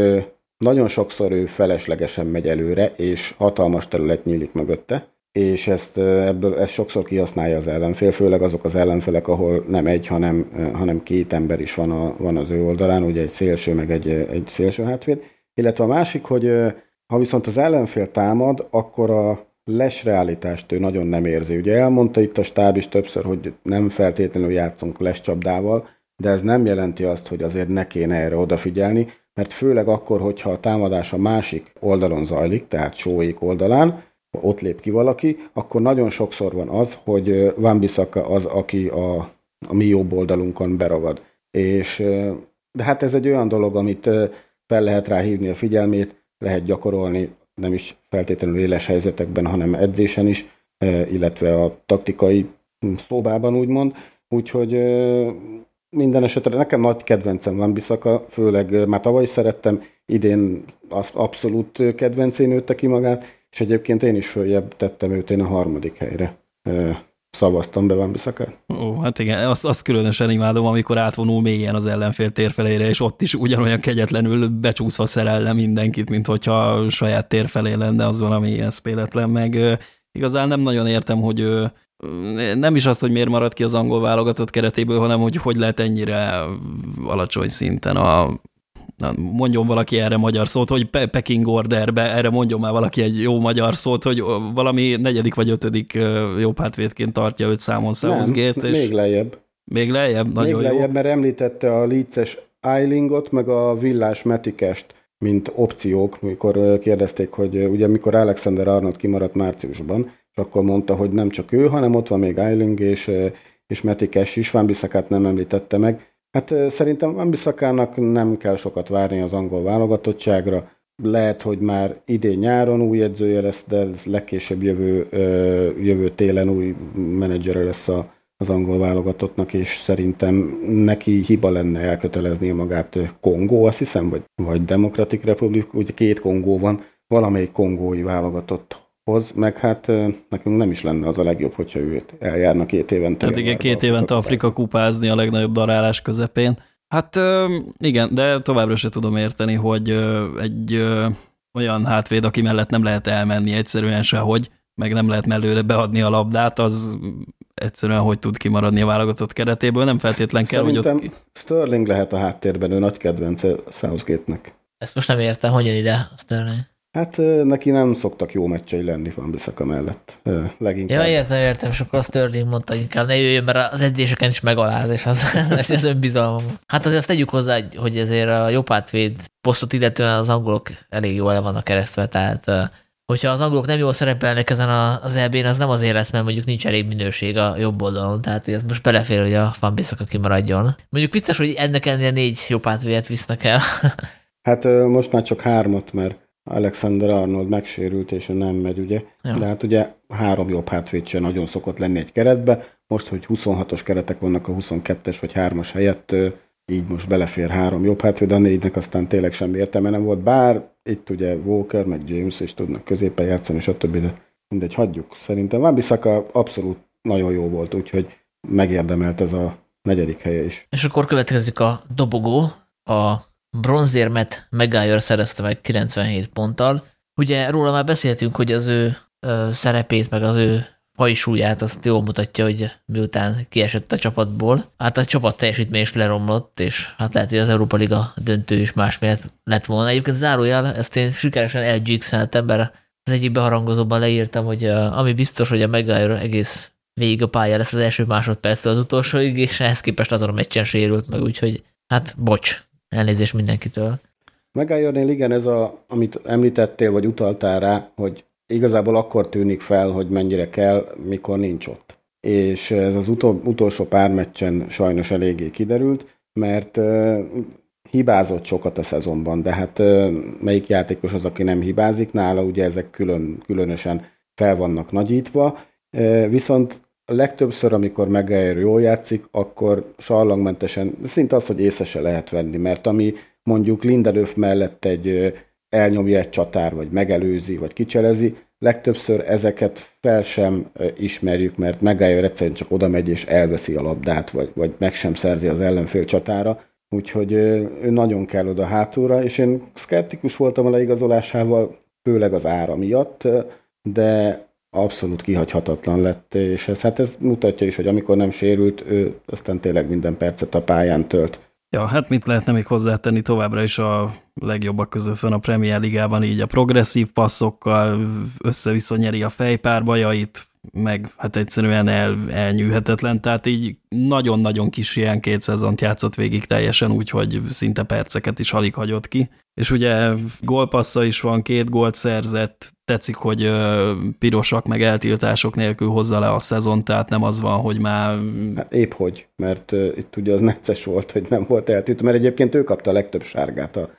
nagyon sokszor ő feleslegesen megy előre, és hatalmas terület nyílik mögötte, és ezt ebből ezt sokszor kihasználja az ellenfél, főleg azok az ellenfelek, ahol nem egy, hanem, hanem két ember is van, a, van az ő oldalán, ugye egy szélső, meg egy, egy szélső hátvéd. Illetve a másik, hogy ha viszont az ellenfél támad, akkor a lesreállítást ő nagyon nem érzi. Ugye elmondta itt a stáb is többször, hogy nem feltétlenül játszunk lescsapdával, de ez nem jelenti azt, hogy azért ne kéne erre odafigyelni, mert főleg akkor, hogyha a támadás a másik oldalon zajlik, tehát sóék oldalán, ott lép ki valaki, akkor nagyon sokszor van az, hogy Van Bissaka az, aki a, a mi jobb oldalunkon beragad. És, de hát ez egy olyan dolog, amit fel lehet rá hívni a figyelmét, lehet gyakorolni, nem is feltétlenül éles helyzetekben, hanem edzésen is, illetve a taktikai szobában úgymond. Úgyhogy minden esetre nekem nagy kedvencem van Biszaka, főleg már tavaly szerettem, idén az abszolút kedvencén nőtte ki magát, és egyébként én is följebb tettem őt, én a harmadik helyre szavaztam be Van Bissakát. Ó, hát igen, azt, azt különösen imádom, amikor átvonul mélyen az ellenfél térfelére, és ott is ugyanolyan kegyetlenül becsúszva szerelne mindenkit, mint hogyha saját térfelé lenne, az valami ilyen széletlen, meg igazán nem nagyon értem, hogy nem is azt, hogy miért marad ki az angol válogatott keretéből, hanem hogy hogy lehet ennyire alacsony szinten a na, mondjon valaki erre magyar szót, hogy Pe Peking Orderbe, erre mondjon már valaki egy jó magyar szót, hogy valami negyedik vagy ötödik jobb hátvédként tartja őt számon Southgate. És még lejjebb. Még lejjebb? Nagyon még lejjebb, jó. mert említette a Leeds-es Eilingot, meg a Villás Metikest, mint opciók, mikor kérdezték, hogy ugye mikor Alexander Arnold kimaradt márciusban, és akkor mondta, hogy nem csak ő, hanem ott van még Eiling és, és Metikes is, Van Bissakát nem említette meg, Hát szerintem Ambiszakának nem kell sokat várni az angol válogatottságra. Lehet, hogy már idén nyáron új edzője lesz, de legkésőbb jövő, jövő télen új menedzsere lesz a, az angol válogatottnak, és szerintem neki hiba lenne elköteleznie magát Kongó, azt hiszem, vagy, vagy Demokratik Republik, ugye két Kongó van, valamelyik kongói válogatott hoz, meg hát nekünk nem is lenne az a legjobb, hogyha őt eljárna két évente. Hát igen, két évente Afrika kupázni a legnagyobb darálás közepén. Hát igen, de továbbra se tudom érteni, hogy egy olyan hátvéd, aki mellett nem lehet elmenni egyszerűen sehogy, meg nem lehet mellőre beadni a labdát, az egyszerűen hogy tud kimaradni a válogatott keretéből, nem feltétlen kell, Szerintem hogy ott... Sterling lehet a háttérben, ő nagy kedvence Southgate-nek. Ezt most nem értem, hogy jön ide Sterling. Hát neki nem szoktak jó meccsei lenni Van Bissaka mellett. Leginkább. Ja, értem, értem, és akkor Sterling mondta, hogy inkább ne jöjjön, mert az edzéseken is megaláz, és az, (laughs) ez az önbizalmam. Hát azért azt tegyük hozzá, hogy ezért a jobb átvéd posztot illetően az angolok elég jól le vannak keresztve, tehát hogyha az angolok nem jól szerepelnek ezen az EB-n, az nem azért lesz, mert mondjuk nincs elég minőség a jobb oldalon, tehát ez most belefér, hogy a Van Bissaka kimaradjon. Mondjuk vicces, hogy ennek ennél négy jobb átvédet visznek el. (laughs) hát most már csak hármat, mert Alexander Arnold megsérült, és nem megy, ugye? Ja. De hát ugye három jobb hátvéd sem nagyon szokott lenni egy keretbe. Most, hogy 26-os keretek vannak a 22-es vagy 3-as helyett, így most belefér három jobb hátvéd, a négynek aztán tényleg semmi értelme nem volt, bár itt ugye Walker, meg James is tudnak középen játszani, stb. De mindegy, hagyjuk. Szerintem Van Bissaka abszolút nagyon jó volt, úgyhogy megérdemelt ez a negyedik helye is. És akkor következik a dobogó, a bronzérmet Maguire szerezte meg 97 ponttal. Ugye róla már beszéltünk, hogy az ő ö, szerepét, meg az ő hajsúlyát azt jól mutatja, hogy miután kiesett a csapatból. Hát a csapat teljesítmény is leromlott, és hát lehet, hogy az Európa Liga döntő is más miatt lett volna. Egyébként zárójel, ezt én sikeresen elgyixeltem, mert az egyik beharangozóban leírtam, hogy ami biztos, hogy a Maguire egész végig a pálya lesz az első másodperctől az utolsóig, és ehhez képest azon a meccsen sérült meg, úgyhogy hát bocs, Elnézés mindenkitől. Megálljon igen, ez a, amit említettél, vagy utaltál rá, hogy igazából akkor tűnik fel, hogy mennyire kell, mikor nincs ott. És ez az utol, utolsó pár meccsen sajnos eléggé kiderült, mert uh, hibázott sokat a szezonban, de hát uh, melyik játékos az, aki nem hibázik, nála ugye ezek külön, különösen fel vannak nagyítva, uh, viszont a legtöbbször, amikor Megayer jól játszik, akkor sarlangmentesen, szinte az, hogy észre se lehet venni, mert ami mondjuk Lindelöf mellett egy elnyomja egy csatár, vagy megelőzi, vagy kicselezi, legtöbbször ezeket fel sem ismerjük, mert Megayer egyszerűen csak oda megy és elveszi a labdát, vagy, vagy meg sem szerzi az ellenfél csatára, úgyhogy ő nagyon kell oda hátulra, és én szkeptikus voltam a leigazolásával, főleg az ára miatt, de abszolút kihagyhatatlan lett, és ez, hát ez mutatja is, hogy amikor nem sérült, ő aztán tényleg minden percet a pályán tölt. Ja, hát mit lehetne még hozzátenni, továbbra is a legjobbak között van a Premier Ligában, így a progresszív passzokkal össze-vissza nyeri a fejpárbajait, meg hát egyszerűen el, elnyűhetetlen, tehát így nagyon-nagyon kis ilyen két szezont játszott végig teljesen úgy, hogy szinte perceket is alig hagyott ki. És ugye gólpassza is van, két gólt szerzett, tetszik, hogy pirosak meg eltiltások nélkül hozza le a szezon, tehát nem az van, hogy már... Hát épp hogy, mert itt ugye az necces volt, hogy nem volt eltiltó, mert egyébként ő kapta a legtöbb sárgát a,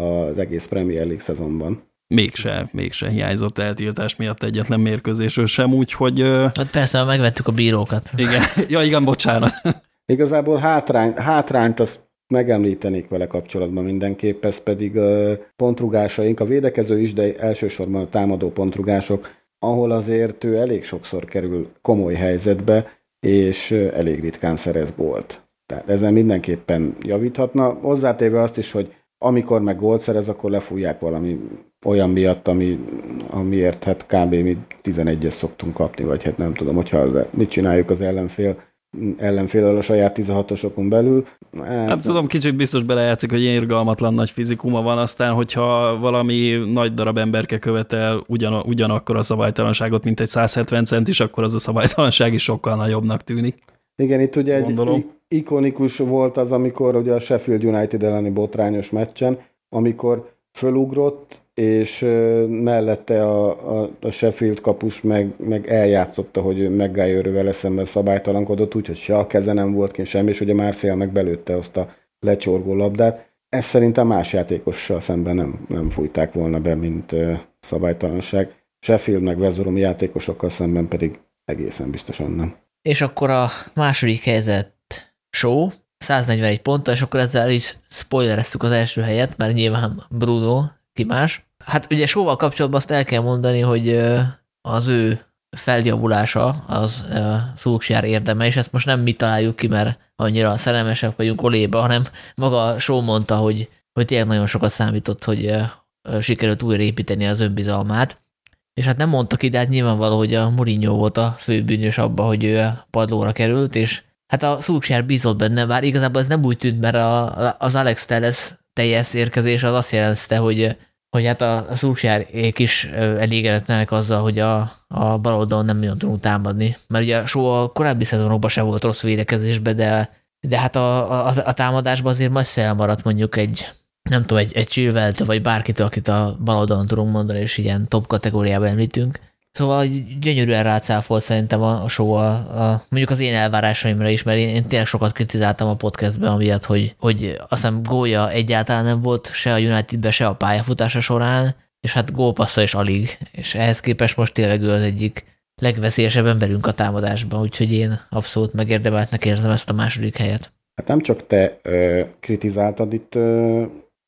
az egész Premier League szezonban mégse, mégse hiányzott eltiltás miatt egyetlen mérkőzésről sem, úgyhogy... Hát persze, megvettük a bírókat. Igen, ja igen, bocsánat. Igazából hátrány, hátrányt azt megemlítenék vele kapcsolatban mindenképp, ez pedig pontrugásaink, a védekező is, de elsősorban a támadó pontrugások, ahol azért ő elég sokszor kerül komoly helyzetbe, és elég ritkán szerez gólt. Tehát ezen mindenképpen javíthatna. Hozzátéve azt is, hogy amikor meg gólt szerez, akkor lefújják valami olyan miatt, ami, amiért hát kb. mi 11-es szoktunk kapni, vagy hát nem tudom, hogyha mit csináljuk az ellenfél ellenfél a saját 16-osokon belül. Hát, nem tudom, kicsit biztos belejátszik, hogy ilyen irgalmatlan nagy fizikuma van, aztán, hogyha valami nagy darab emberke követel ugyan, ugyanakkor a szabálytalanságot, mint egy 170 centis, akkor az a szabálytalanság is sokkal nagyobbnak tűnik. Igen, itt ugye Gondolom. egy ikonikus volt az, amikor ugye a Sheffield United elleni botrányos meccsen, amikor fölugrott, és mellette a, a, a Sheffield kapus meg, meg eljátszotta, hogy Maguire vele szemben szabálytalankodott, úgyhogy se a keze nem volt kint semmi, és ugye Marcial meg belőtte azt a lecsorgó labdát. Ezt szerintem más játékossal szemben nem, nem fújták volna be, mint uh, szabálytalanság. Sheffield meg Vezorom játékosokkal szemben pedig egészen biztosan nem. És akkor a második helyzet show, 141 ponttal, és akkor ezzel is spoilereztük az első helyet, mert nyilván Bruno ki más. Hát ugye sóval kapcsolatban azt el kell mondani, hogy az ő feljavulása az Szulksjár érdeme, és ezt most nem mi találjuk ki, mert annyira szerelmesek vagyunk oléba, hanem maga Só mondta, hogy, hogy tényleg nagyon sokat számított, hogy sikerült újraépíteni az önbizalmát, és hát nem mondtak ki, hát nyilvánvaló, hogy a Mourinho volt a főbűnös abba, hogy ő padlóra került, és hát a Szulksjár bízott benne, bár igazából ez nem úgy tűnt, mert a, az Alex Telles teljes érkezés az azt jelezte, hogy, hogy hát a, a Szulksjárék is elégedetlenek azzal, hogy a, a bal oldalon nem nagyon tudunk támadni. Mert ugye soha a korábbi szezonokban sem volt rossz védekezésbe, de, de hát a, a, a támadásban azért majd maradt mondjuk egy, nem tudom, egy, egy Chilwell-től, vagy bárkitől, akit a bal oldalon tudunk mondani, és ilyen top kategóriában említünk. Szóval gyönyörűen rácáfolt szerintem a, a show a, a, mondjuk az én elvárásaimra is, mert én, én tényleg sokat kritizáltam a podcastben, amiatt, hogy, hogy azt hiszem gólja egyáltalán nem volt se a Unitedbe, se a pályafutása során, és hát gólpassza is alig, és ehhez képest most tényleg ő az egyik legveszélyesebb emberünk a támadásban, úgyhogy én abszolút megérdemeltnek érzem ezt a második helyet. Hát nem csak te ö, kritizáltad itt ö,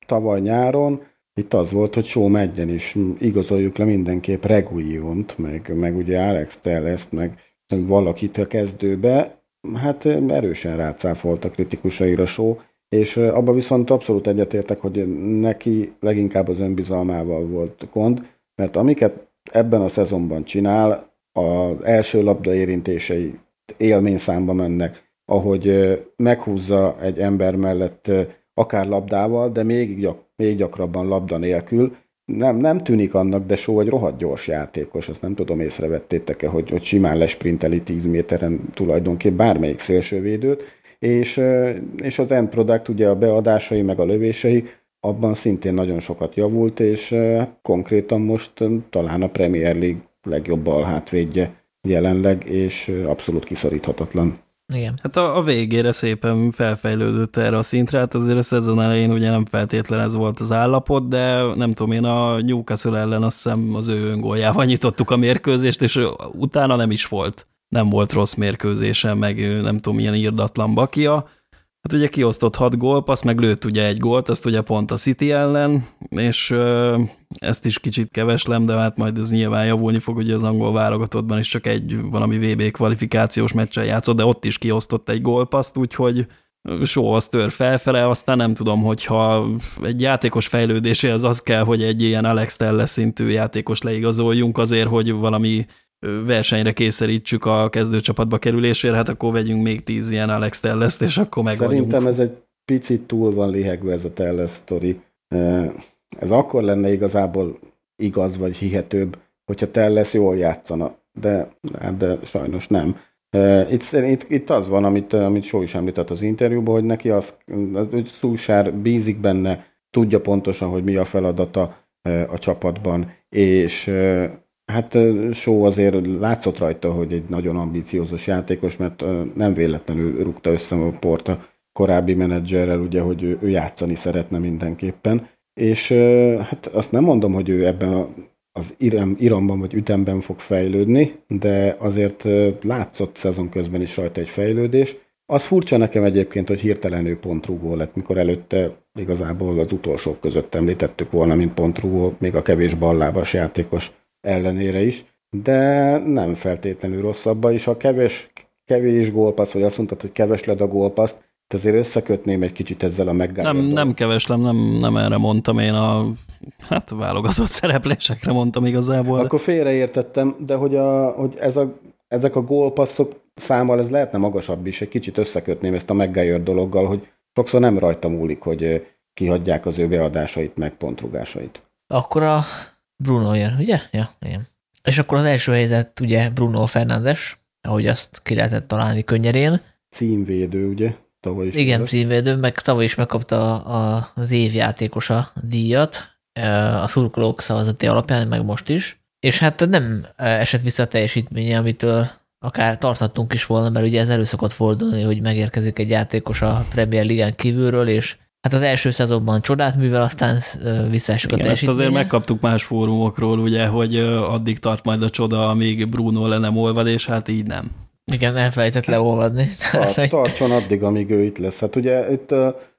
tavaly nyáron, itt az volt, hogy show megyen is igazoljuk le mindenképp Reguiont, meg, meg ugye Alex Tellest, meg, valakit a kezdőbe, hát erősen rácáfolt a kritikusaira show, és abban viszont abszolút egyetértek, hogy neki leginkább az önbizalmával volt gond, mert amiket ebben a szezonban csinál, az első labda érintései élményszámba mennek, ahogy meghúzza egy ember mellett akár labdával, de még, még gyakrabban labda nélkül. Nem, nem tűnik annak, de só egy rohadt gyors játékos, azt nem tudom, észrevettétek-e, hogy, hogy simán lesprinteli 10 méteren tulajdonképpen bármelyik szélsővédőt, és, és az end product, ugye a beadásai meg a lövései, abban szintén nagyon sokat javult, és konkrétan most talán a Premier League legjobb alhátvédje jelenleg, és abszolút kiszoríthatatlan. Igen. Hát a, a végére szépen felfejlődött erre a szintre, hát azért a szezon elején ugye nem feltétlen ez volt az állapot, de nem tudom én, a Newcastle ellen azt hiszem az ő öngóljával nyitottuk a mérkőzést, és utána nem is volt. Nem volt rossz mérkőzése, meg nem tudom, milyen írdatlan bakia. Hát ugye kiosztott hat gólpaszt, meg lőtt ugye egy gólt, azt ugye pont a City ellen, és ezt is kicsit keveslem, de hát majd ez nyilván javulni fog, ugye az angol válogatottban is csak egy valami VB kvalifikációs meccsen játszott, de ott is kiosztott egy gólpaszt, úgyhogy só az tör felfele, aztán nem tudom, hogyha egy játékos fejlődéséhez az kell, hogy egy ilyen Alex Telles szintű játékos leigazoljunk azért, hogy valami versenyre kényszerítsük a kezdőcsapatba kerülésére, hát akkor vegyünk még tíz ilyen Alex Tellest, és akkor meg Szerintem ez egy picit túl van lihegve ez a Telles sztori. Ez akkor lenne igazából igaz vagy hihetőbb, hogyha Telles jól játszana, de, de sajnos nem. Itt, itt, itt az van, amit, amit Só is említett az interjúban, hogy neki az, hogy Szúsár bízik benne, tudja pontosan, hogy mi a feladata a csapatban, és Hát Só azért látszott rajta, hogy egy nagyon ambiciózus játékos, mert nem véletlenül rúgta össze a Porta korábbi menedzserrel, ugye, hogy ő, ő játszani szeretne mindenképpen. És hát azt nem mondom, hogy ő ebben az iram, iramban vagy ütemben fog fejlődni, de azért látszott szezon közben is rajta egy fejlődés. Az furcsa nekem egyébként, hogy hirtelen ő pontrugó lett, mikor előtte igazából az utolsók között említettük volna, mint pontrugó, még a kevés ballábas játékos ellenére is, de nem feltétlenül rosszabb, és ha kevés, kevés gólpassz, vagy azt mondtad, hogy kevesled a gólpaszt, azért összekötném egy kicsit ezzel a meggállódó. Nem, nem keveslem, nem, nem erre mondtam én a hát válogatott (laughs) szereplésekre mondtam igazából. Akkor félreértettem, de hogy, a, hogy ez a, ezek a gólpasszok számmal ez lehetne magasabb is, egy kicsit összekötném ezt a McGuire dologgal, hogy sokszor nem rajta múlik, hogy kihagyják az ő beadásait, meg pontrugásait. Akkor a Bruno jön, ugye? Ja, igen. És akkor az első helyzet ugye Bruno Fernandes, ahogy azt ki lehetett találni könnyedén. Címvédő, ugye? Tavaly is Igen, címvédő, meg tavaly is megkapta a, a, az évjátékosa díjat, a szurkolók szavazati alapján, meg most is, és hát nem esett vissza a teljesítménye, amitől akár tarthattunk is volna, mert ugye ez elő szokott fordulni, hogy megérkezik egy játékos a Premier Ligán kívülről, és hát az első szezonban csodát művel, aztán visszaesik a. Ezt azért megkaptuk más fórumokról, ugye, hogy addig tart majd a csoda, amíg Bruno le nem olvad, és hát így nem. Igen, elfelejtett leolvadni. Tart, tartson addig, amíg ő itt lesz. Hát ugye itt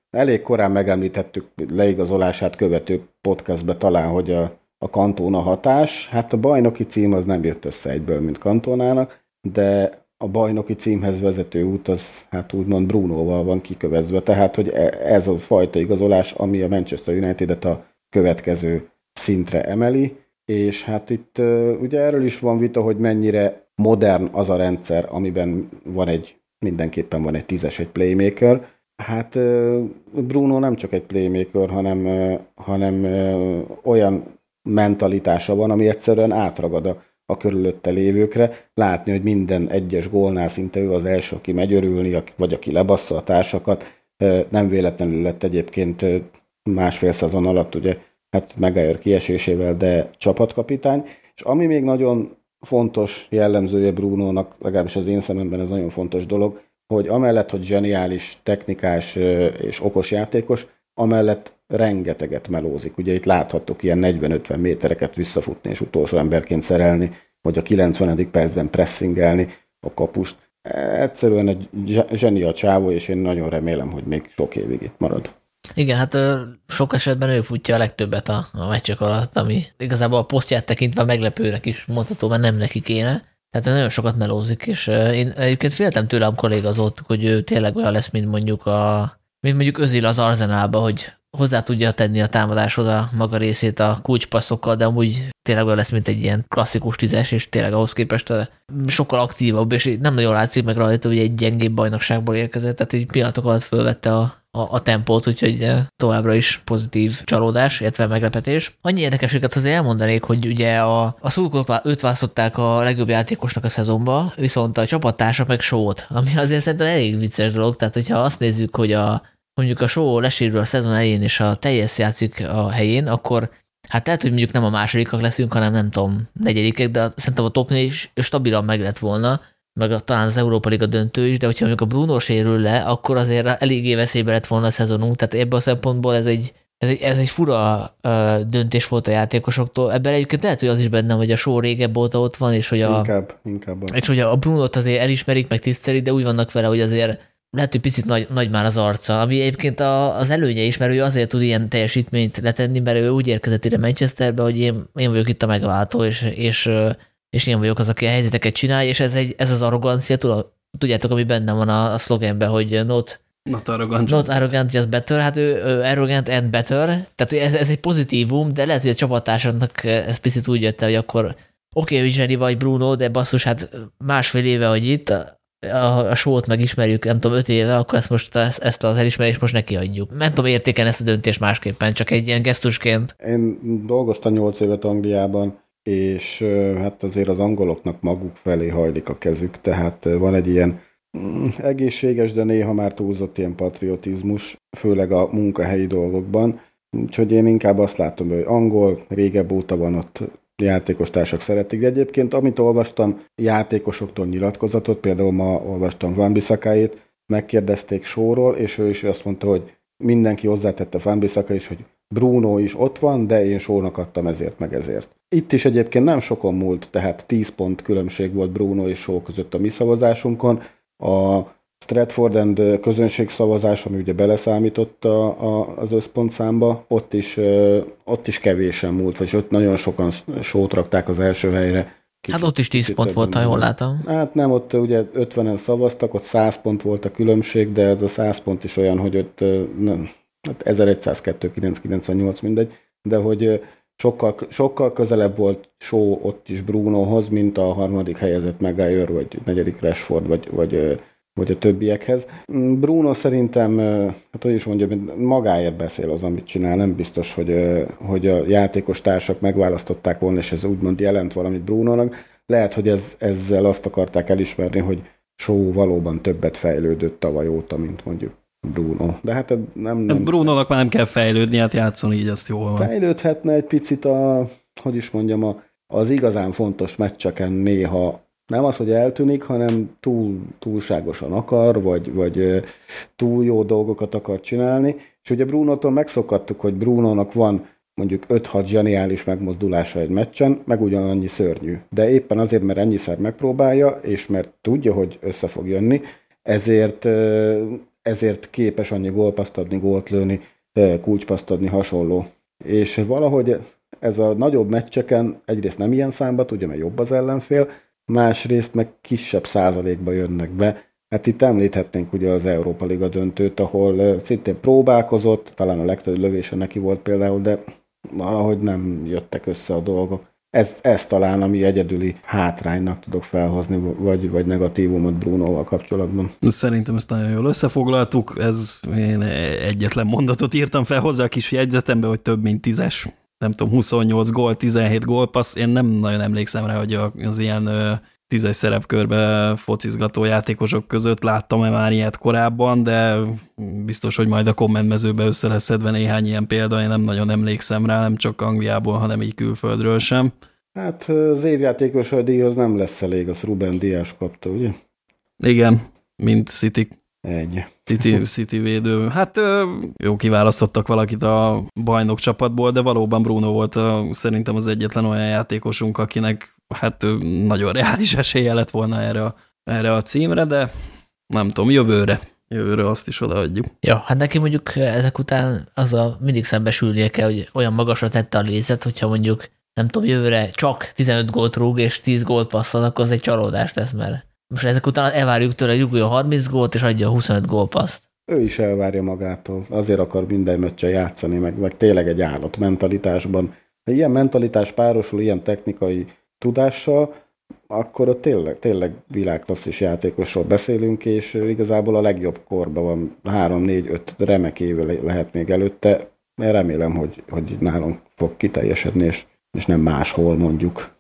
elég korán megemlítettük leigazolását követő podcastbe talán, hogy a, a kantóna hatás, hát a bajnoki cím az nem jött össze egyből, mint kantónának, de a bajnoki címhez vezető út az hát úgymond Brunóval van kikövezve, tehát hogy e, ez a fajta igazolás, ami a Manchester United-et a következő szintre emeli, és hát itt ugye erről is van vita, hogy mennyire modern az a rendszer, amiben van egy, mindenképpen van egy tízes, egy playmaker. Hát Bruno nem csak egy playmaker, hanem, hanem olyan mentalitása van, ami egyszerűen átragad a, a körülötte lévőkre. Látni, hogy minden egyes gólnál szinte ő az első, aki megy örülni, vagy aki lebassza a társakat. Nem véletlenül lett egyébként másfél szezon alatt ugye hát Megayer kiesésével, de csapatkapitány. És ami még nagyon fontos jellemzője Brunónak, legalábbis az én szememben ez nagyon fontos dolog, hogy amellett, hogy zseniális, technikás és okos játékos, amellett rengeteget melózik. Ugye itt láthattuk ilyen 40-50 métereket visszafutni és utolsó emberként szerelni, vagy a 90. percben pressingelni a kapust. Egyszerűen egy zseni a csávó, és én nagyon remélem, hogy még sok évig itt marad. Igen, hát sok esetben ő futja a legtöbbet a, a meccsek alatt, ami igazából a posztját tekintve meglepőnek is mondható, mert nem neki kéne. Tehát nagyon sokat melózik, és én egyébként féltem tőle, amikor igazoltuk, hogy ő tényleg olyan lesz, mint mondjuk a mint mondjuk Özil az Arzenálba, hogy hozzá tudja tenni a támadáshoz a maga részét a kulcspasszokkal, de amúgy tényleg olyan lesz, mint egy ilyen klasszikus tízes, és tényleg ahhoz képest sokkal aktívabb, és nem nagyon látszik meg rajta, hogy egy gyengébb bajnokságból érkezett, tehát egy pillanatok alatt fölvette a, a, a tempót, úgyhogy továbbra is pozitív csalódás, illetve meglepetés. Annyi érdekességet azért elmondanék, hogy ugye a, a szurkolók őt választották a legjobb játékosnak a szezonba, viszont a csapattársa meg sót, ami azért szerintem elég vicces dolog, tehát hogyha azt nézzük, hogy a mondjuk a show lesérül a szezon elején, és a teljes játszik a helyén, akkor hát lehet, hogy mondjuk nem a másodikak leszünk, hanem nem tudom, negyedikek, de szerintem a top is stabilan meg lett volna, meg a, talán az Európa Liga döntő is, de hogyha mondjuk a Bruno sérül le, akkor azért eléggé veszélybe lett volna a szezonunk, tehát ebből a szempontból ez egy, ez egy, ez egy fura uh, döntés volt a játékosoktól. Ebben egyébként lehet, hogy az is benne, hogy a só régebb óta ott van, és hogy a, inkább, inkább és hogy a Brunot azért elismerik, meg tisztelik, de úgy vannak vele, hogy azért lehet, hogy picit nagy, nagy már az arca, ami egyébként a, az előnye is, mert ő azért tud ilyen teljesítményt letenni, mert ő úgy érkezett ide Manchesterbe, hogy én, én vagyok itt a megváltó, és, és, és én vagyok az, aki a helyzeteket csinálja, és ez, egy, ez az arrogancia, tudjátok, ami benne van a, a szlogenben, hogy not, Not arrogant. Not arrogant, just better. Hát ő, ő arrogant and better. Tehát ez, ez egy pozitívum, de lehet, hogy a csapattársaknak ez picit úgy jött el, hogy akkor oké, okay, hogy vagy Bruno, de basszus, hát másfél éve, hogy itt, a, a sót megismerjük, nem tudom, öt éve, akkor ezt most ezt, ezt az elismerést most neki adjuk. Nem tudom értékelni ezt a döntést másképpen, csak egy ilyen gesztusként. Én dolgoztam nyolc évet Angliában, és hát azért az angoloknak maguk felé hajlik a kezük, tehát van egy ilyen mm, egészséges, de néha már túlzott ilyen patriotizmus, főleg a munkahelyi dolgokban. Úgyhogy én inkább azt látom, hogy angol, régebb óta van ott játékos társak szeretik. De egyébként, amit olvastam, játékosoktól nyilatkozatot, például ma olvastam Van Bissakáit, megkérdezték sorról, és ő is azt mondta, hogy mindenki hozzátette Van Bissaka is, hogy Bruno is ott van, de én sónak adtam ezért meg ezért. Itt is egyébként nem sokon múlt, tehát 10 pont különbség volt Bruno és Só között a mi szavazásunkon. A Stratford and közönségszavazás, ami ugye beleszámított a, a, az összpontszámba, ott is, ott is kevésen múlt, vagy ott nagyon sokan sót rakták az első helyre. Kicsit, hát ott is 10 pont volt, ha jól látom. Hát nem, ott ugye 50-en szavaztak, ott 100 pont volt a különbség, de ez a 100 pont is olyan, hogy ott nem, hát 1102, 998 mindegy, de hogy sokkal, sokkal közelebb volt Só ott is Brunohoz, mint a harmadik helyezett Maguire, vagy negyedik Rashford, vagy, vagy vagy a többiekhez. Bruno szerintem, hát hogy is mondjam, magáért beszél az, amit csinál. Nem biztos, hogy, hogy a játékos társak megválasztották volna, és ez úgymond jelent valamit Brunonak. Lehet, hogy ez, ezzel azt akarták elismerni, hogy Show valóban többet fejlődött tavaly óta, mint mondjuk Bruno. De hát nem... nem Bruno-nak már nem kell fejlődni, hát játszani így, azt jól van. Fejlődhetne egy picit a, hogy is mondjam, a, az igazán fontos meccseken néha nem az, hogy eltűnik, hanem túl, túlságosan akar, vagy, vagy túl jó dolgokat akar csinálni. És ugye Brunótól megszokattuk, hogy Brunónak van mondjuk 5-6 zseniális megmozdulása egy meccsen, meg ugyanannyi szörnyű. De éppen azért, mert ennyiszer megpróbálja, és mert tudja, hogy össze fog jönni, ezért, ezért képes annyi gólpaszt adni, gólt lőni, kulcspaszt adni, hasonló. És valahogy ez a nagyobb meccseken egyrészt nem ilyen számba tudja, mert jobb az ellenfél, másrészt meg kisebb százalékba jönnek be. Hát itt említhetnénk ugye az Európa Liga döntőt, ahol szintén próbálkozott, talán a legtöbb lövése neki volt például, de valahogy nem jöttek össze a dolgok. Ez, ez talán, ami egyedüli hátránynak tudok felhozni, vagy, vagy negatívumot Brunoval kapcsolatban. Szerintem ezt nagyon jól összefoglaltuk. Ez én egyetlen mondatot írtam fel hozzá a kis jegyzetembe, hogy több mint tízes nem tudom, 28 gól, 17 gólpassz. Én nem nagyon emlékszem rá, hogy az ilyen tízes szerepkörbe focizgató játékosok között láttam-e már ilyet korábban, de biztos, hogy majd a kommentmezőbe össze lesz szedve néhány ilyen példa, én nem nagyon emlékszem rá, nem csak Angliából, hanem így külföldről sem. Hát az évjátékos a díjhoz nem lesz elég, az Ruben Diás kapta, ugye? Igen, mint City Ennyi. City, City védő. Hát jó, kiválasztottak valakit a bajnok csapatból, de valóban Bruno volt a, szerintem az egyetlen olyan játékosunk, akinek hát nagyon reális esélye lett volna erre a, erre a címre, de nem tudom, jövőre. Jövőre azt is odaadjuk. Ja, hát neki mondjuk ezek után az a mindig szembesülnie kell, hogy olyan magasra tette a lézet, hogyha mondjuk nem tudom, jövőre csak 15 gólt rúg és 10 gólt passzol, akkor az egy csalódás lesz, mert most ezek után elvárjuk tőle, hogy rúgjon 30 gólt, és adja a 25 gólpaszt. Ő is elvárja magától. Azért akar minden meccsen játszani, meg, meg tényleg egy állott mentalitásban. Ha ilyen mentalitás párosul ilyen technikai tudással, akkor ott tényleg, tényleg világklasszis játékosról beszélünk, és igazából a legjobb korban van 3-4-5 remek éve lehet még előtte. Mert remélem, hogy, hogy nálunk fog kiteljesedni, és, és nem máshol mondjuk.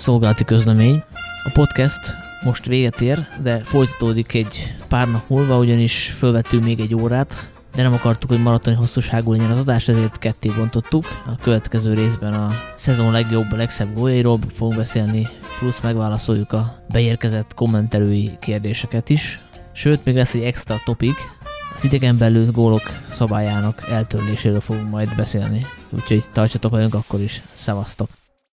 Szolgálati közlemény. A podcast most véget ér, de folytatódik egy pár nap múlva, ugyanis fölvettünk még egy órát, de nem akartuk, hogy maratoni hosszúságú legyen az adás, ezért ketté bontottuk. A következő részben a szezon legjobb, legszebb góljairól fogunk beszélni, plusz megválaszoljuk a beérkezett kommentelői kérdéseket is. Sőt, még lesz egy extra topik, az idegen belül gólok szabályának eltörléséről fogunk majd beszélni. Úgyhogy tartsatok velünk akkor is. Szevasztok!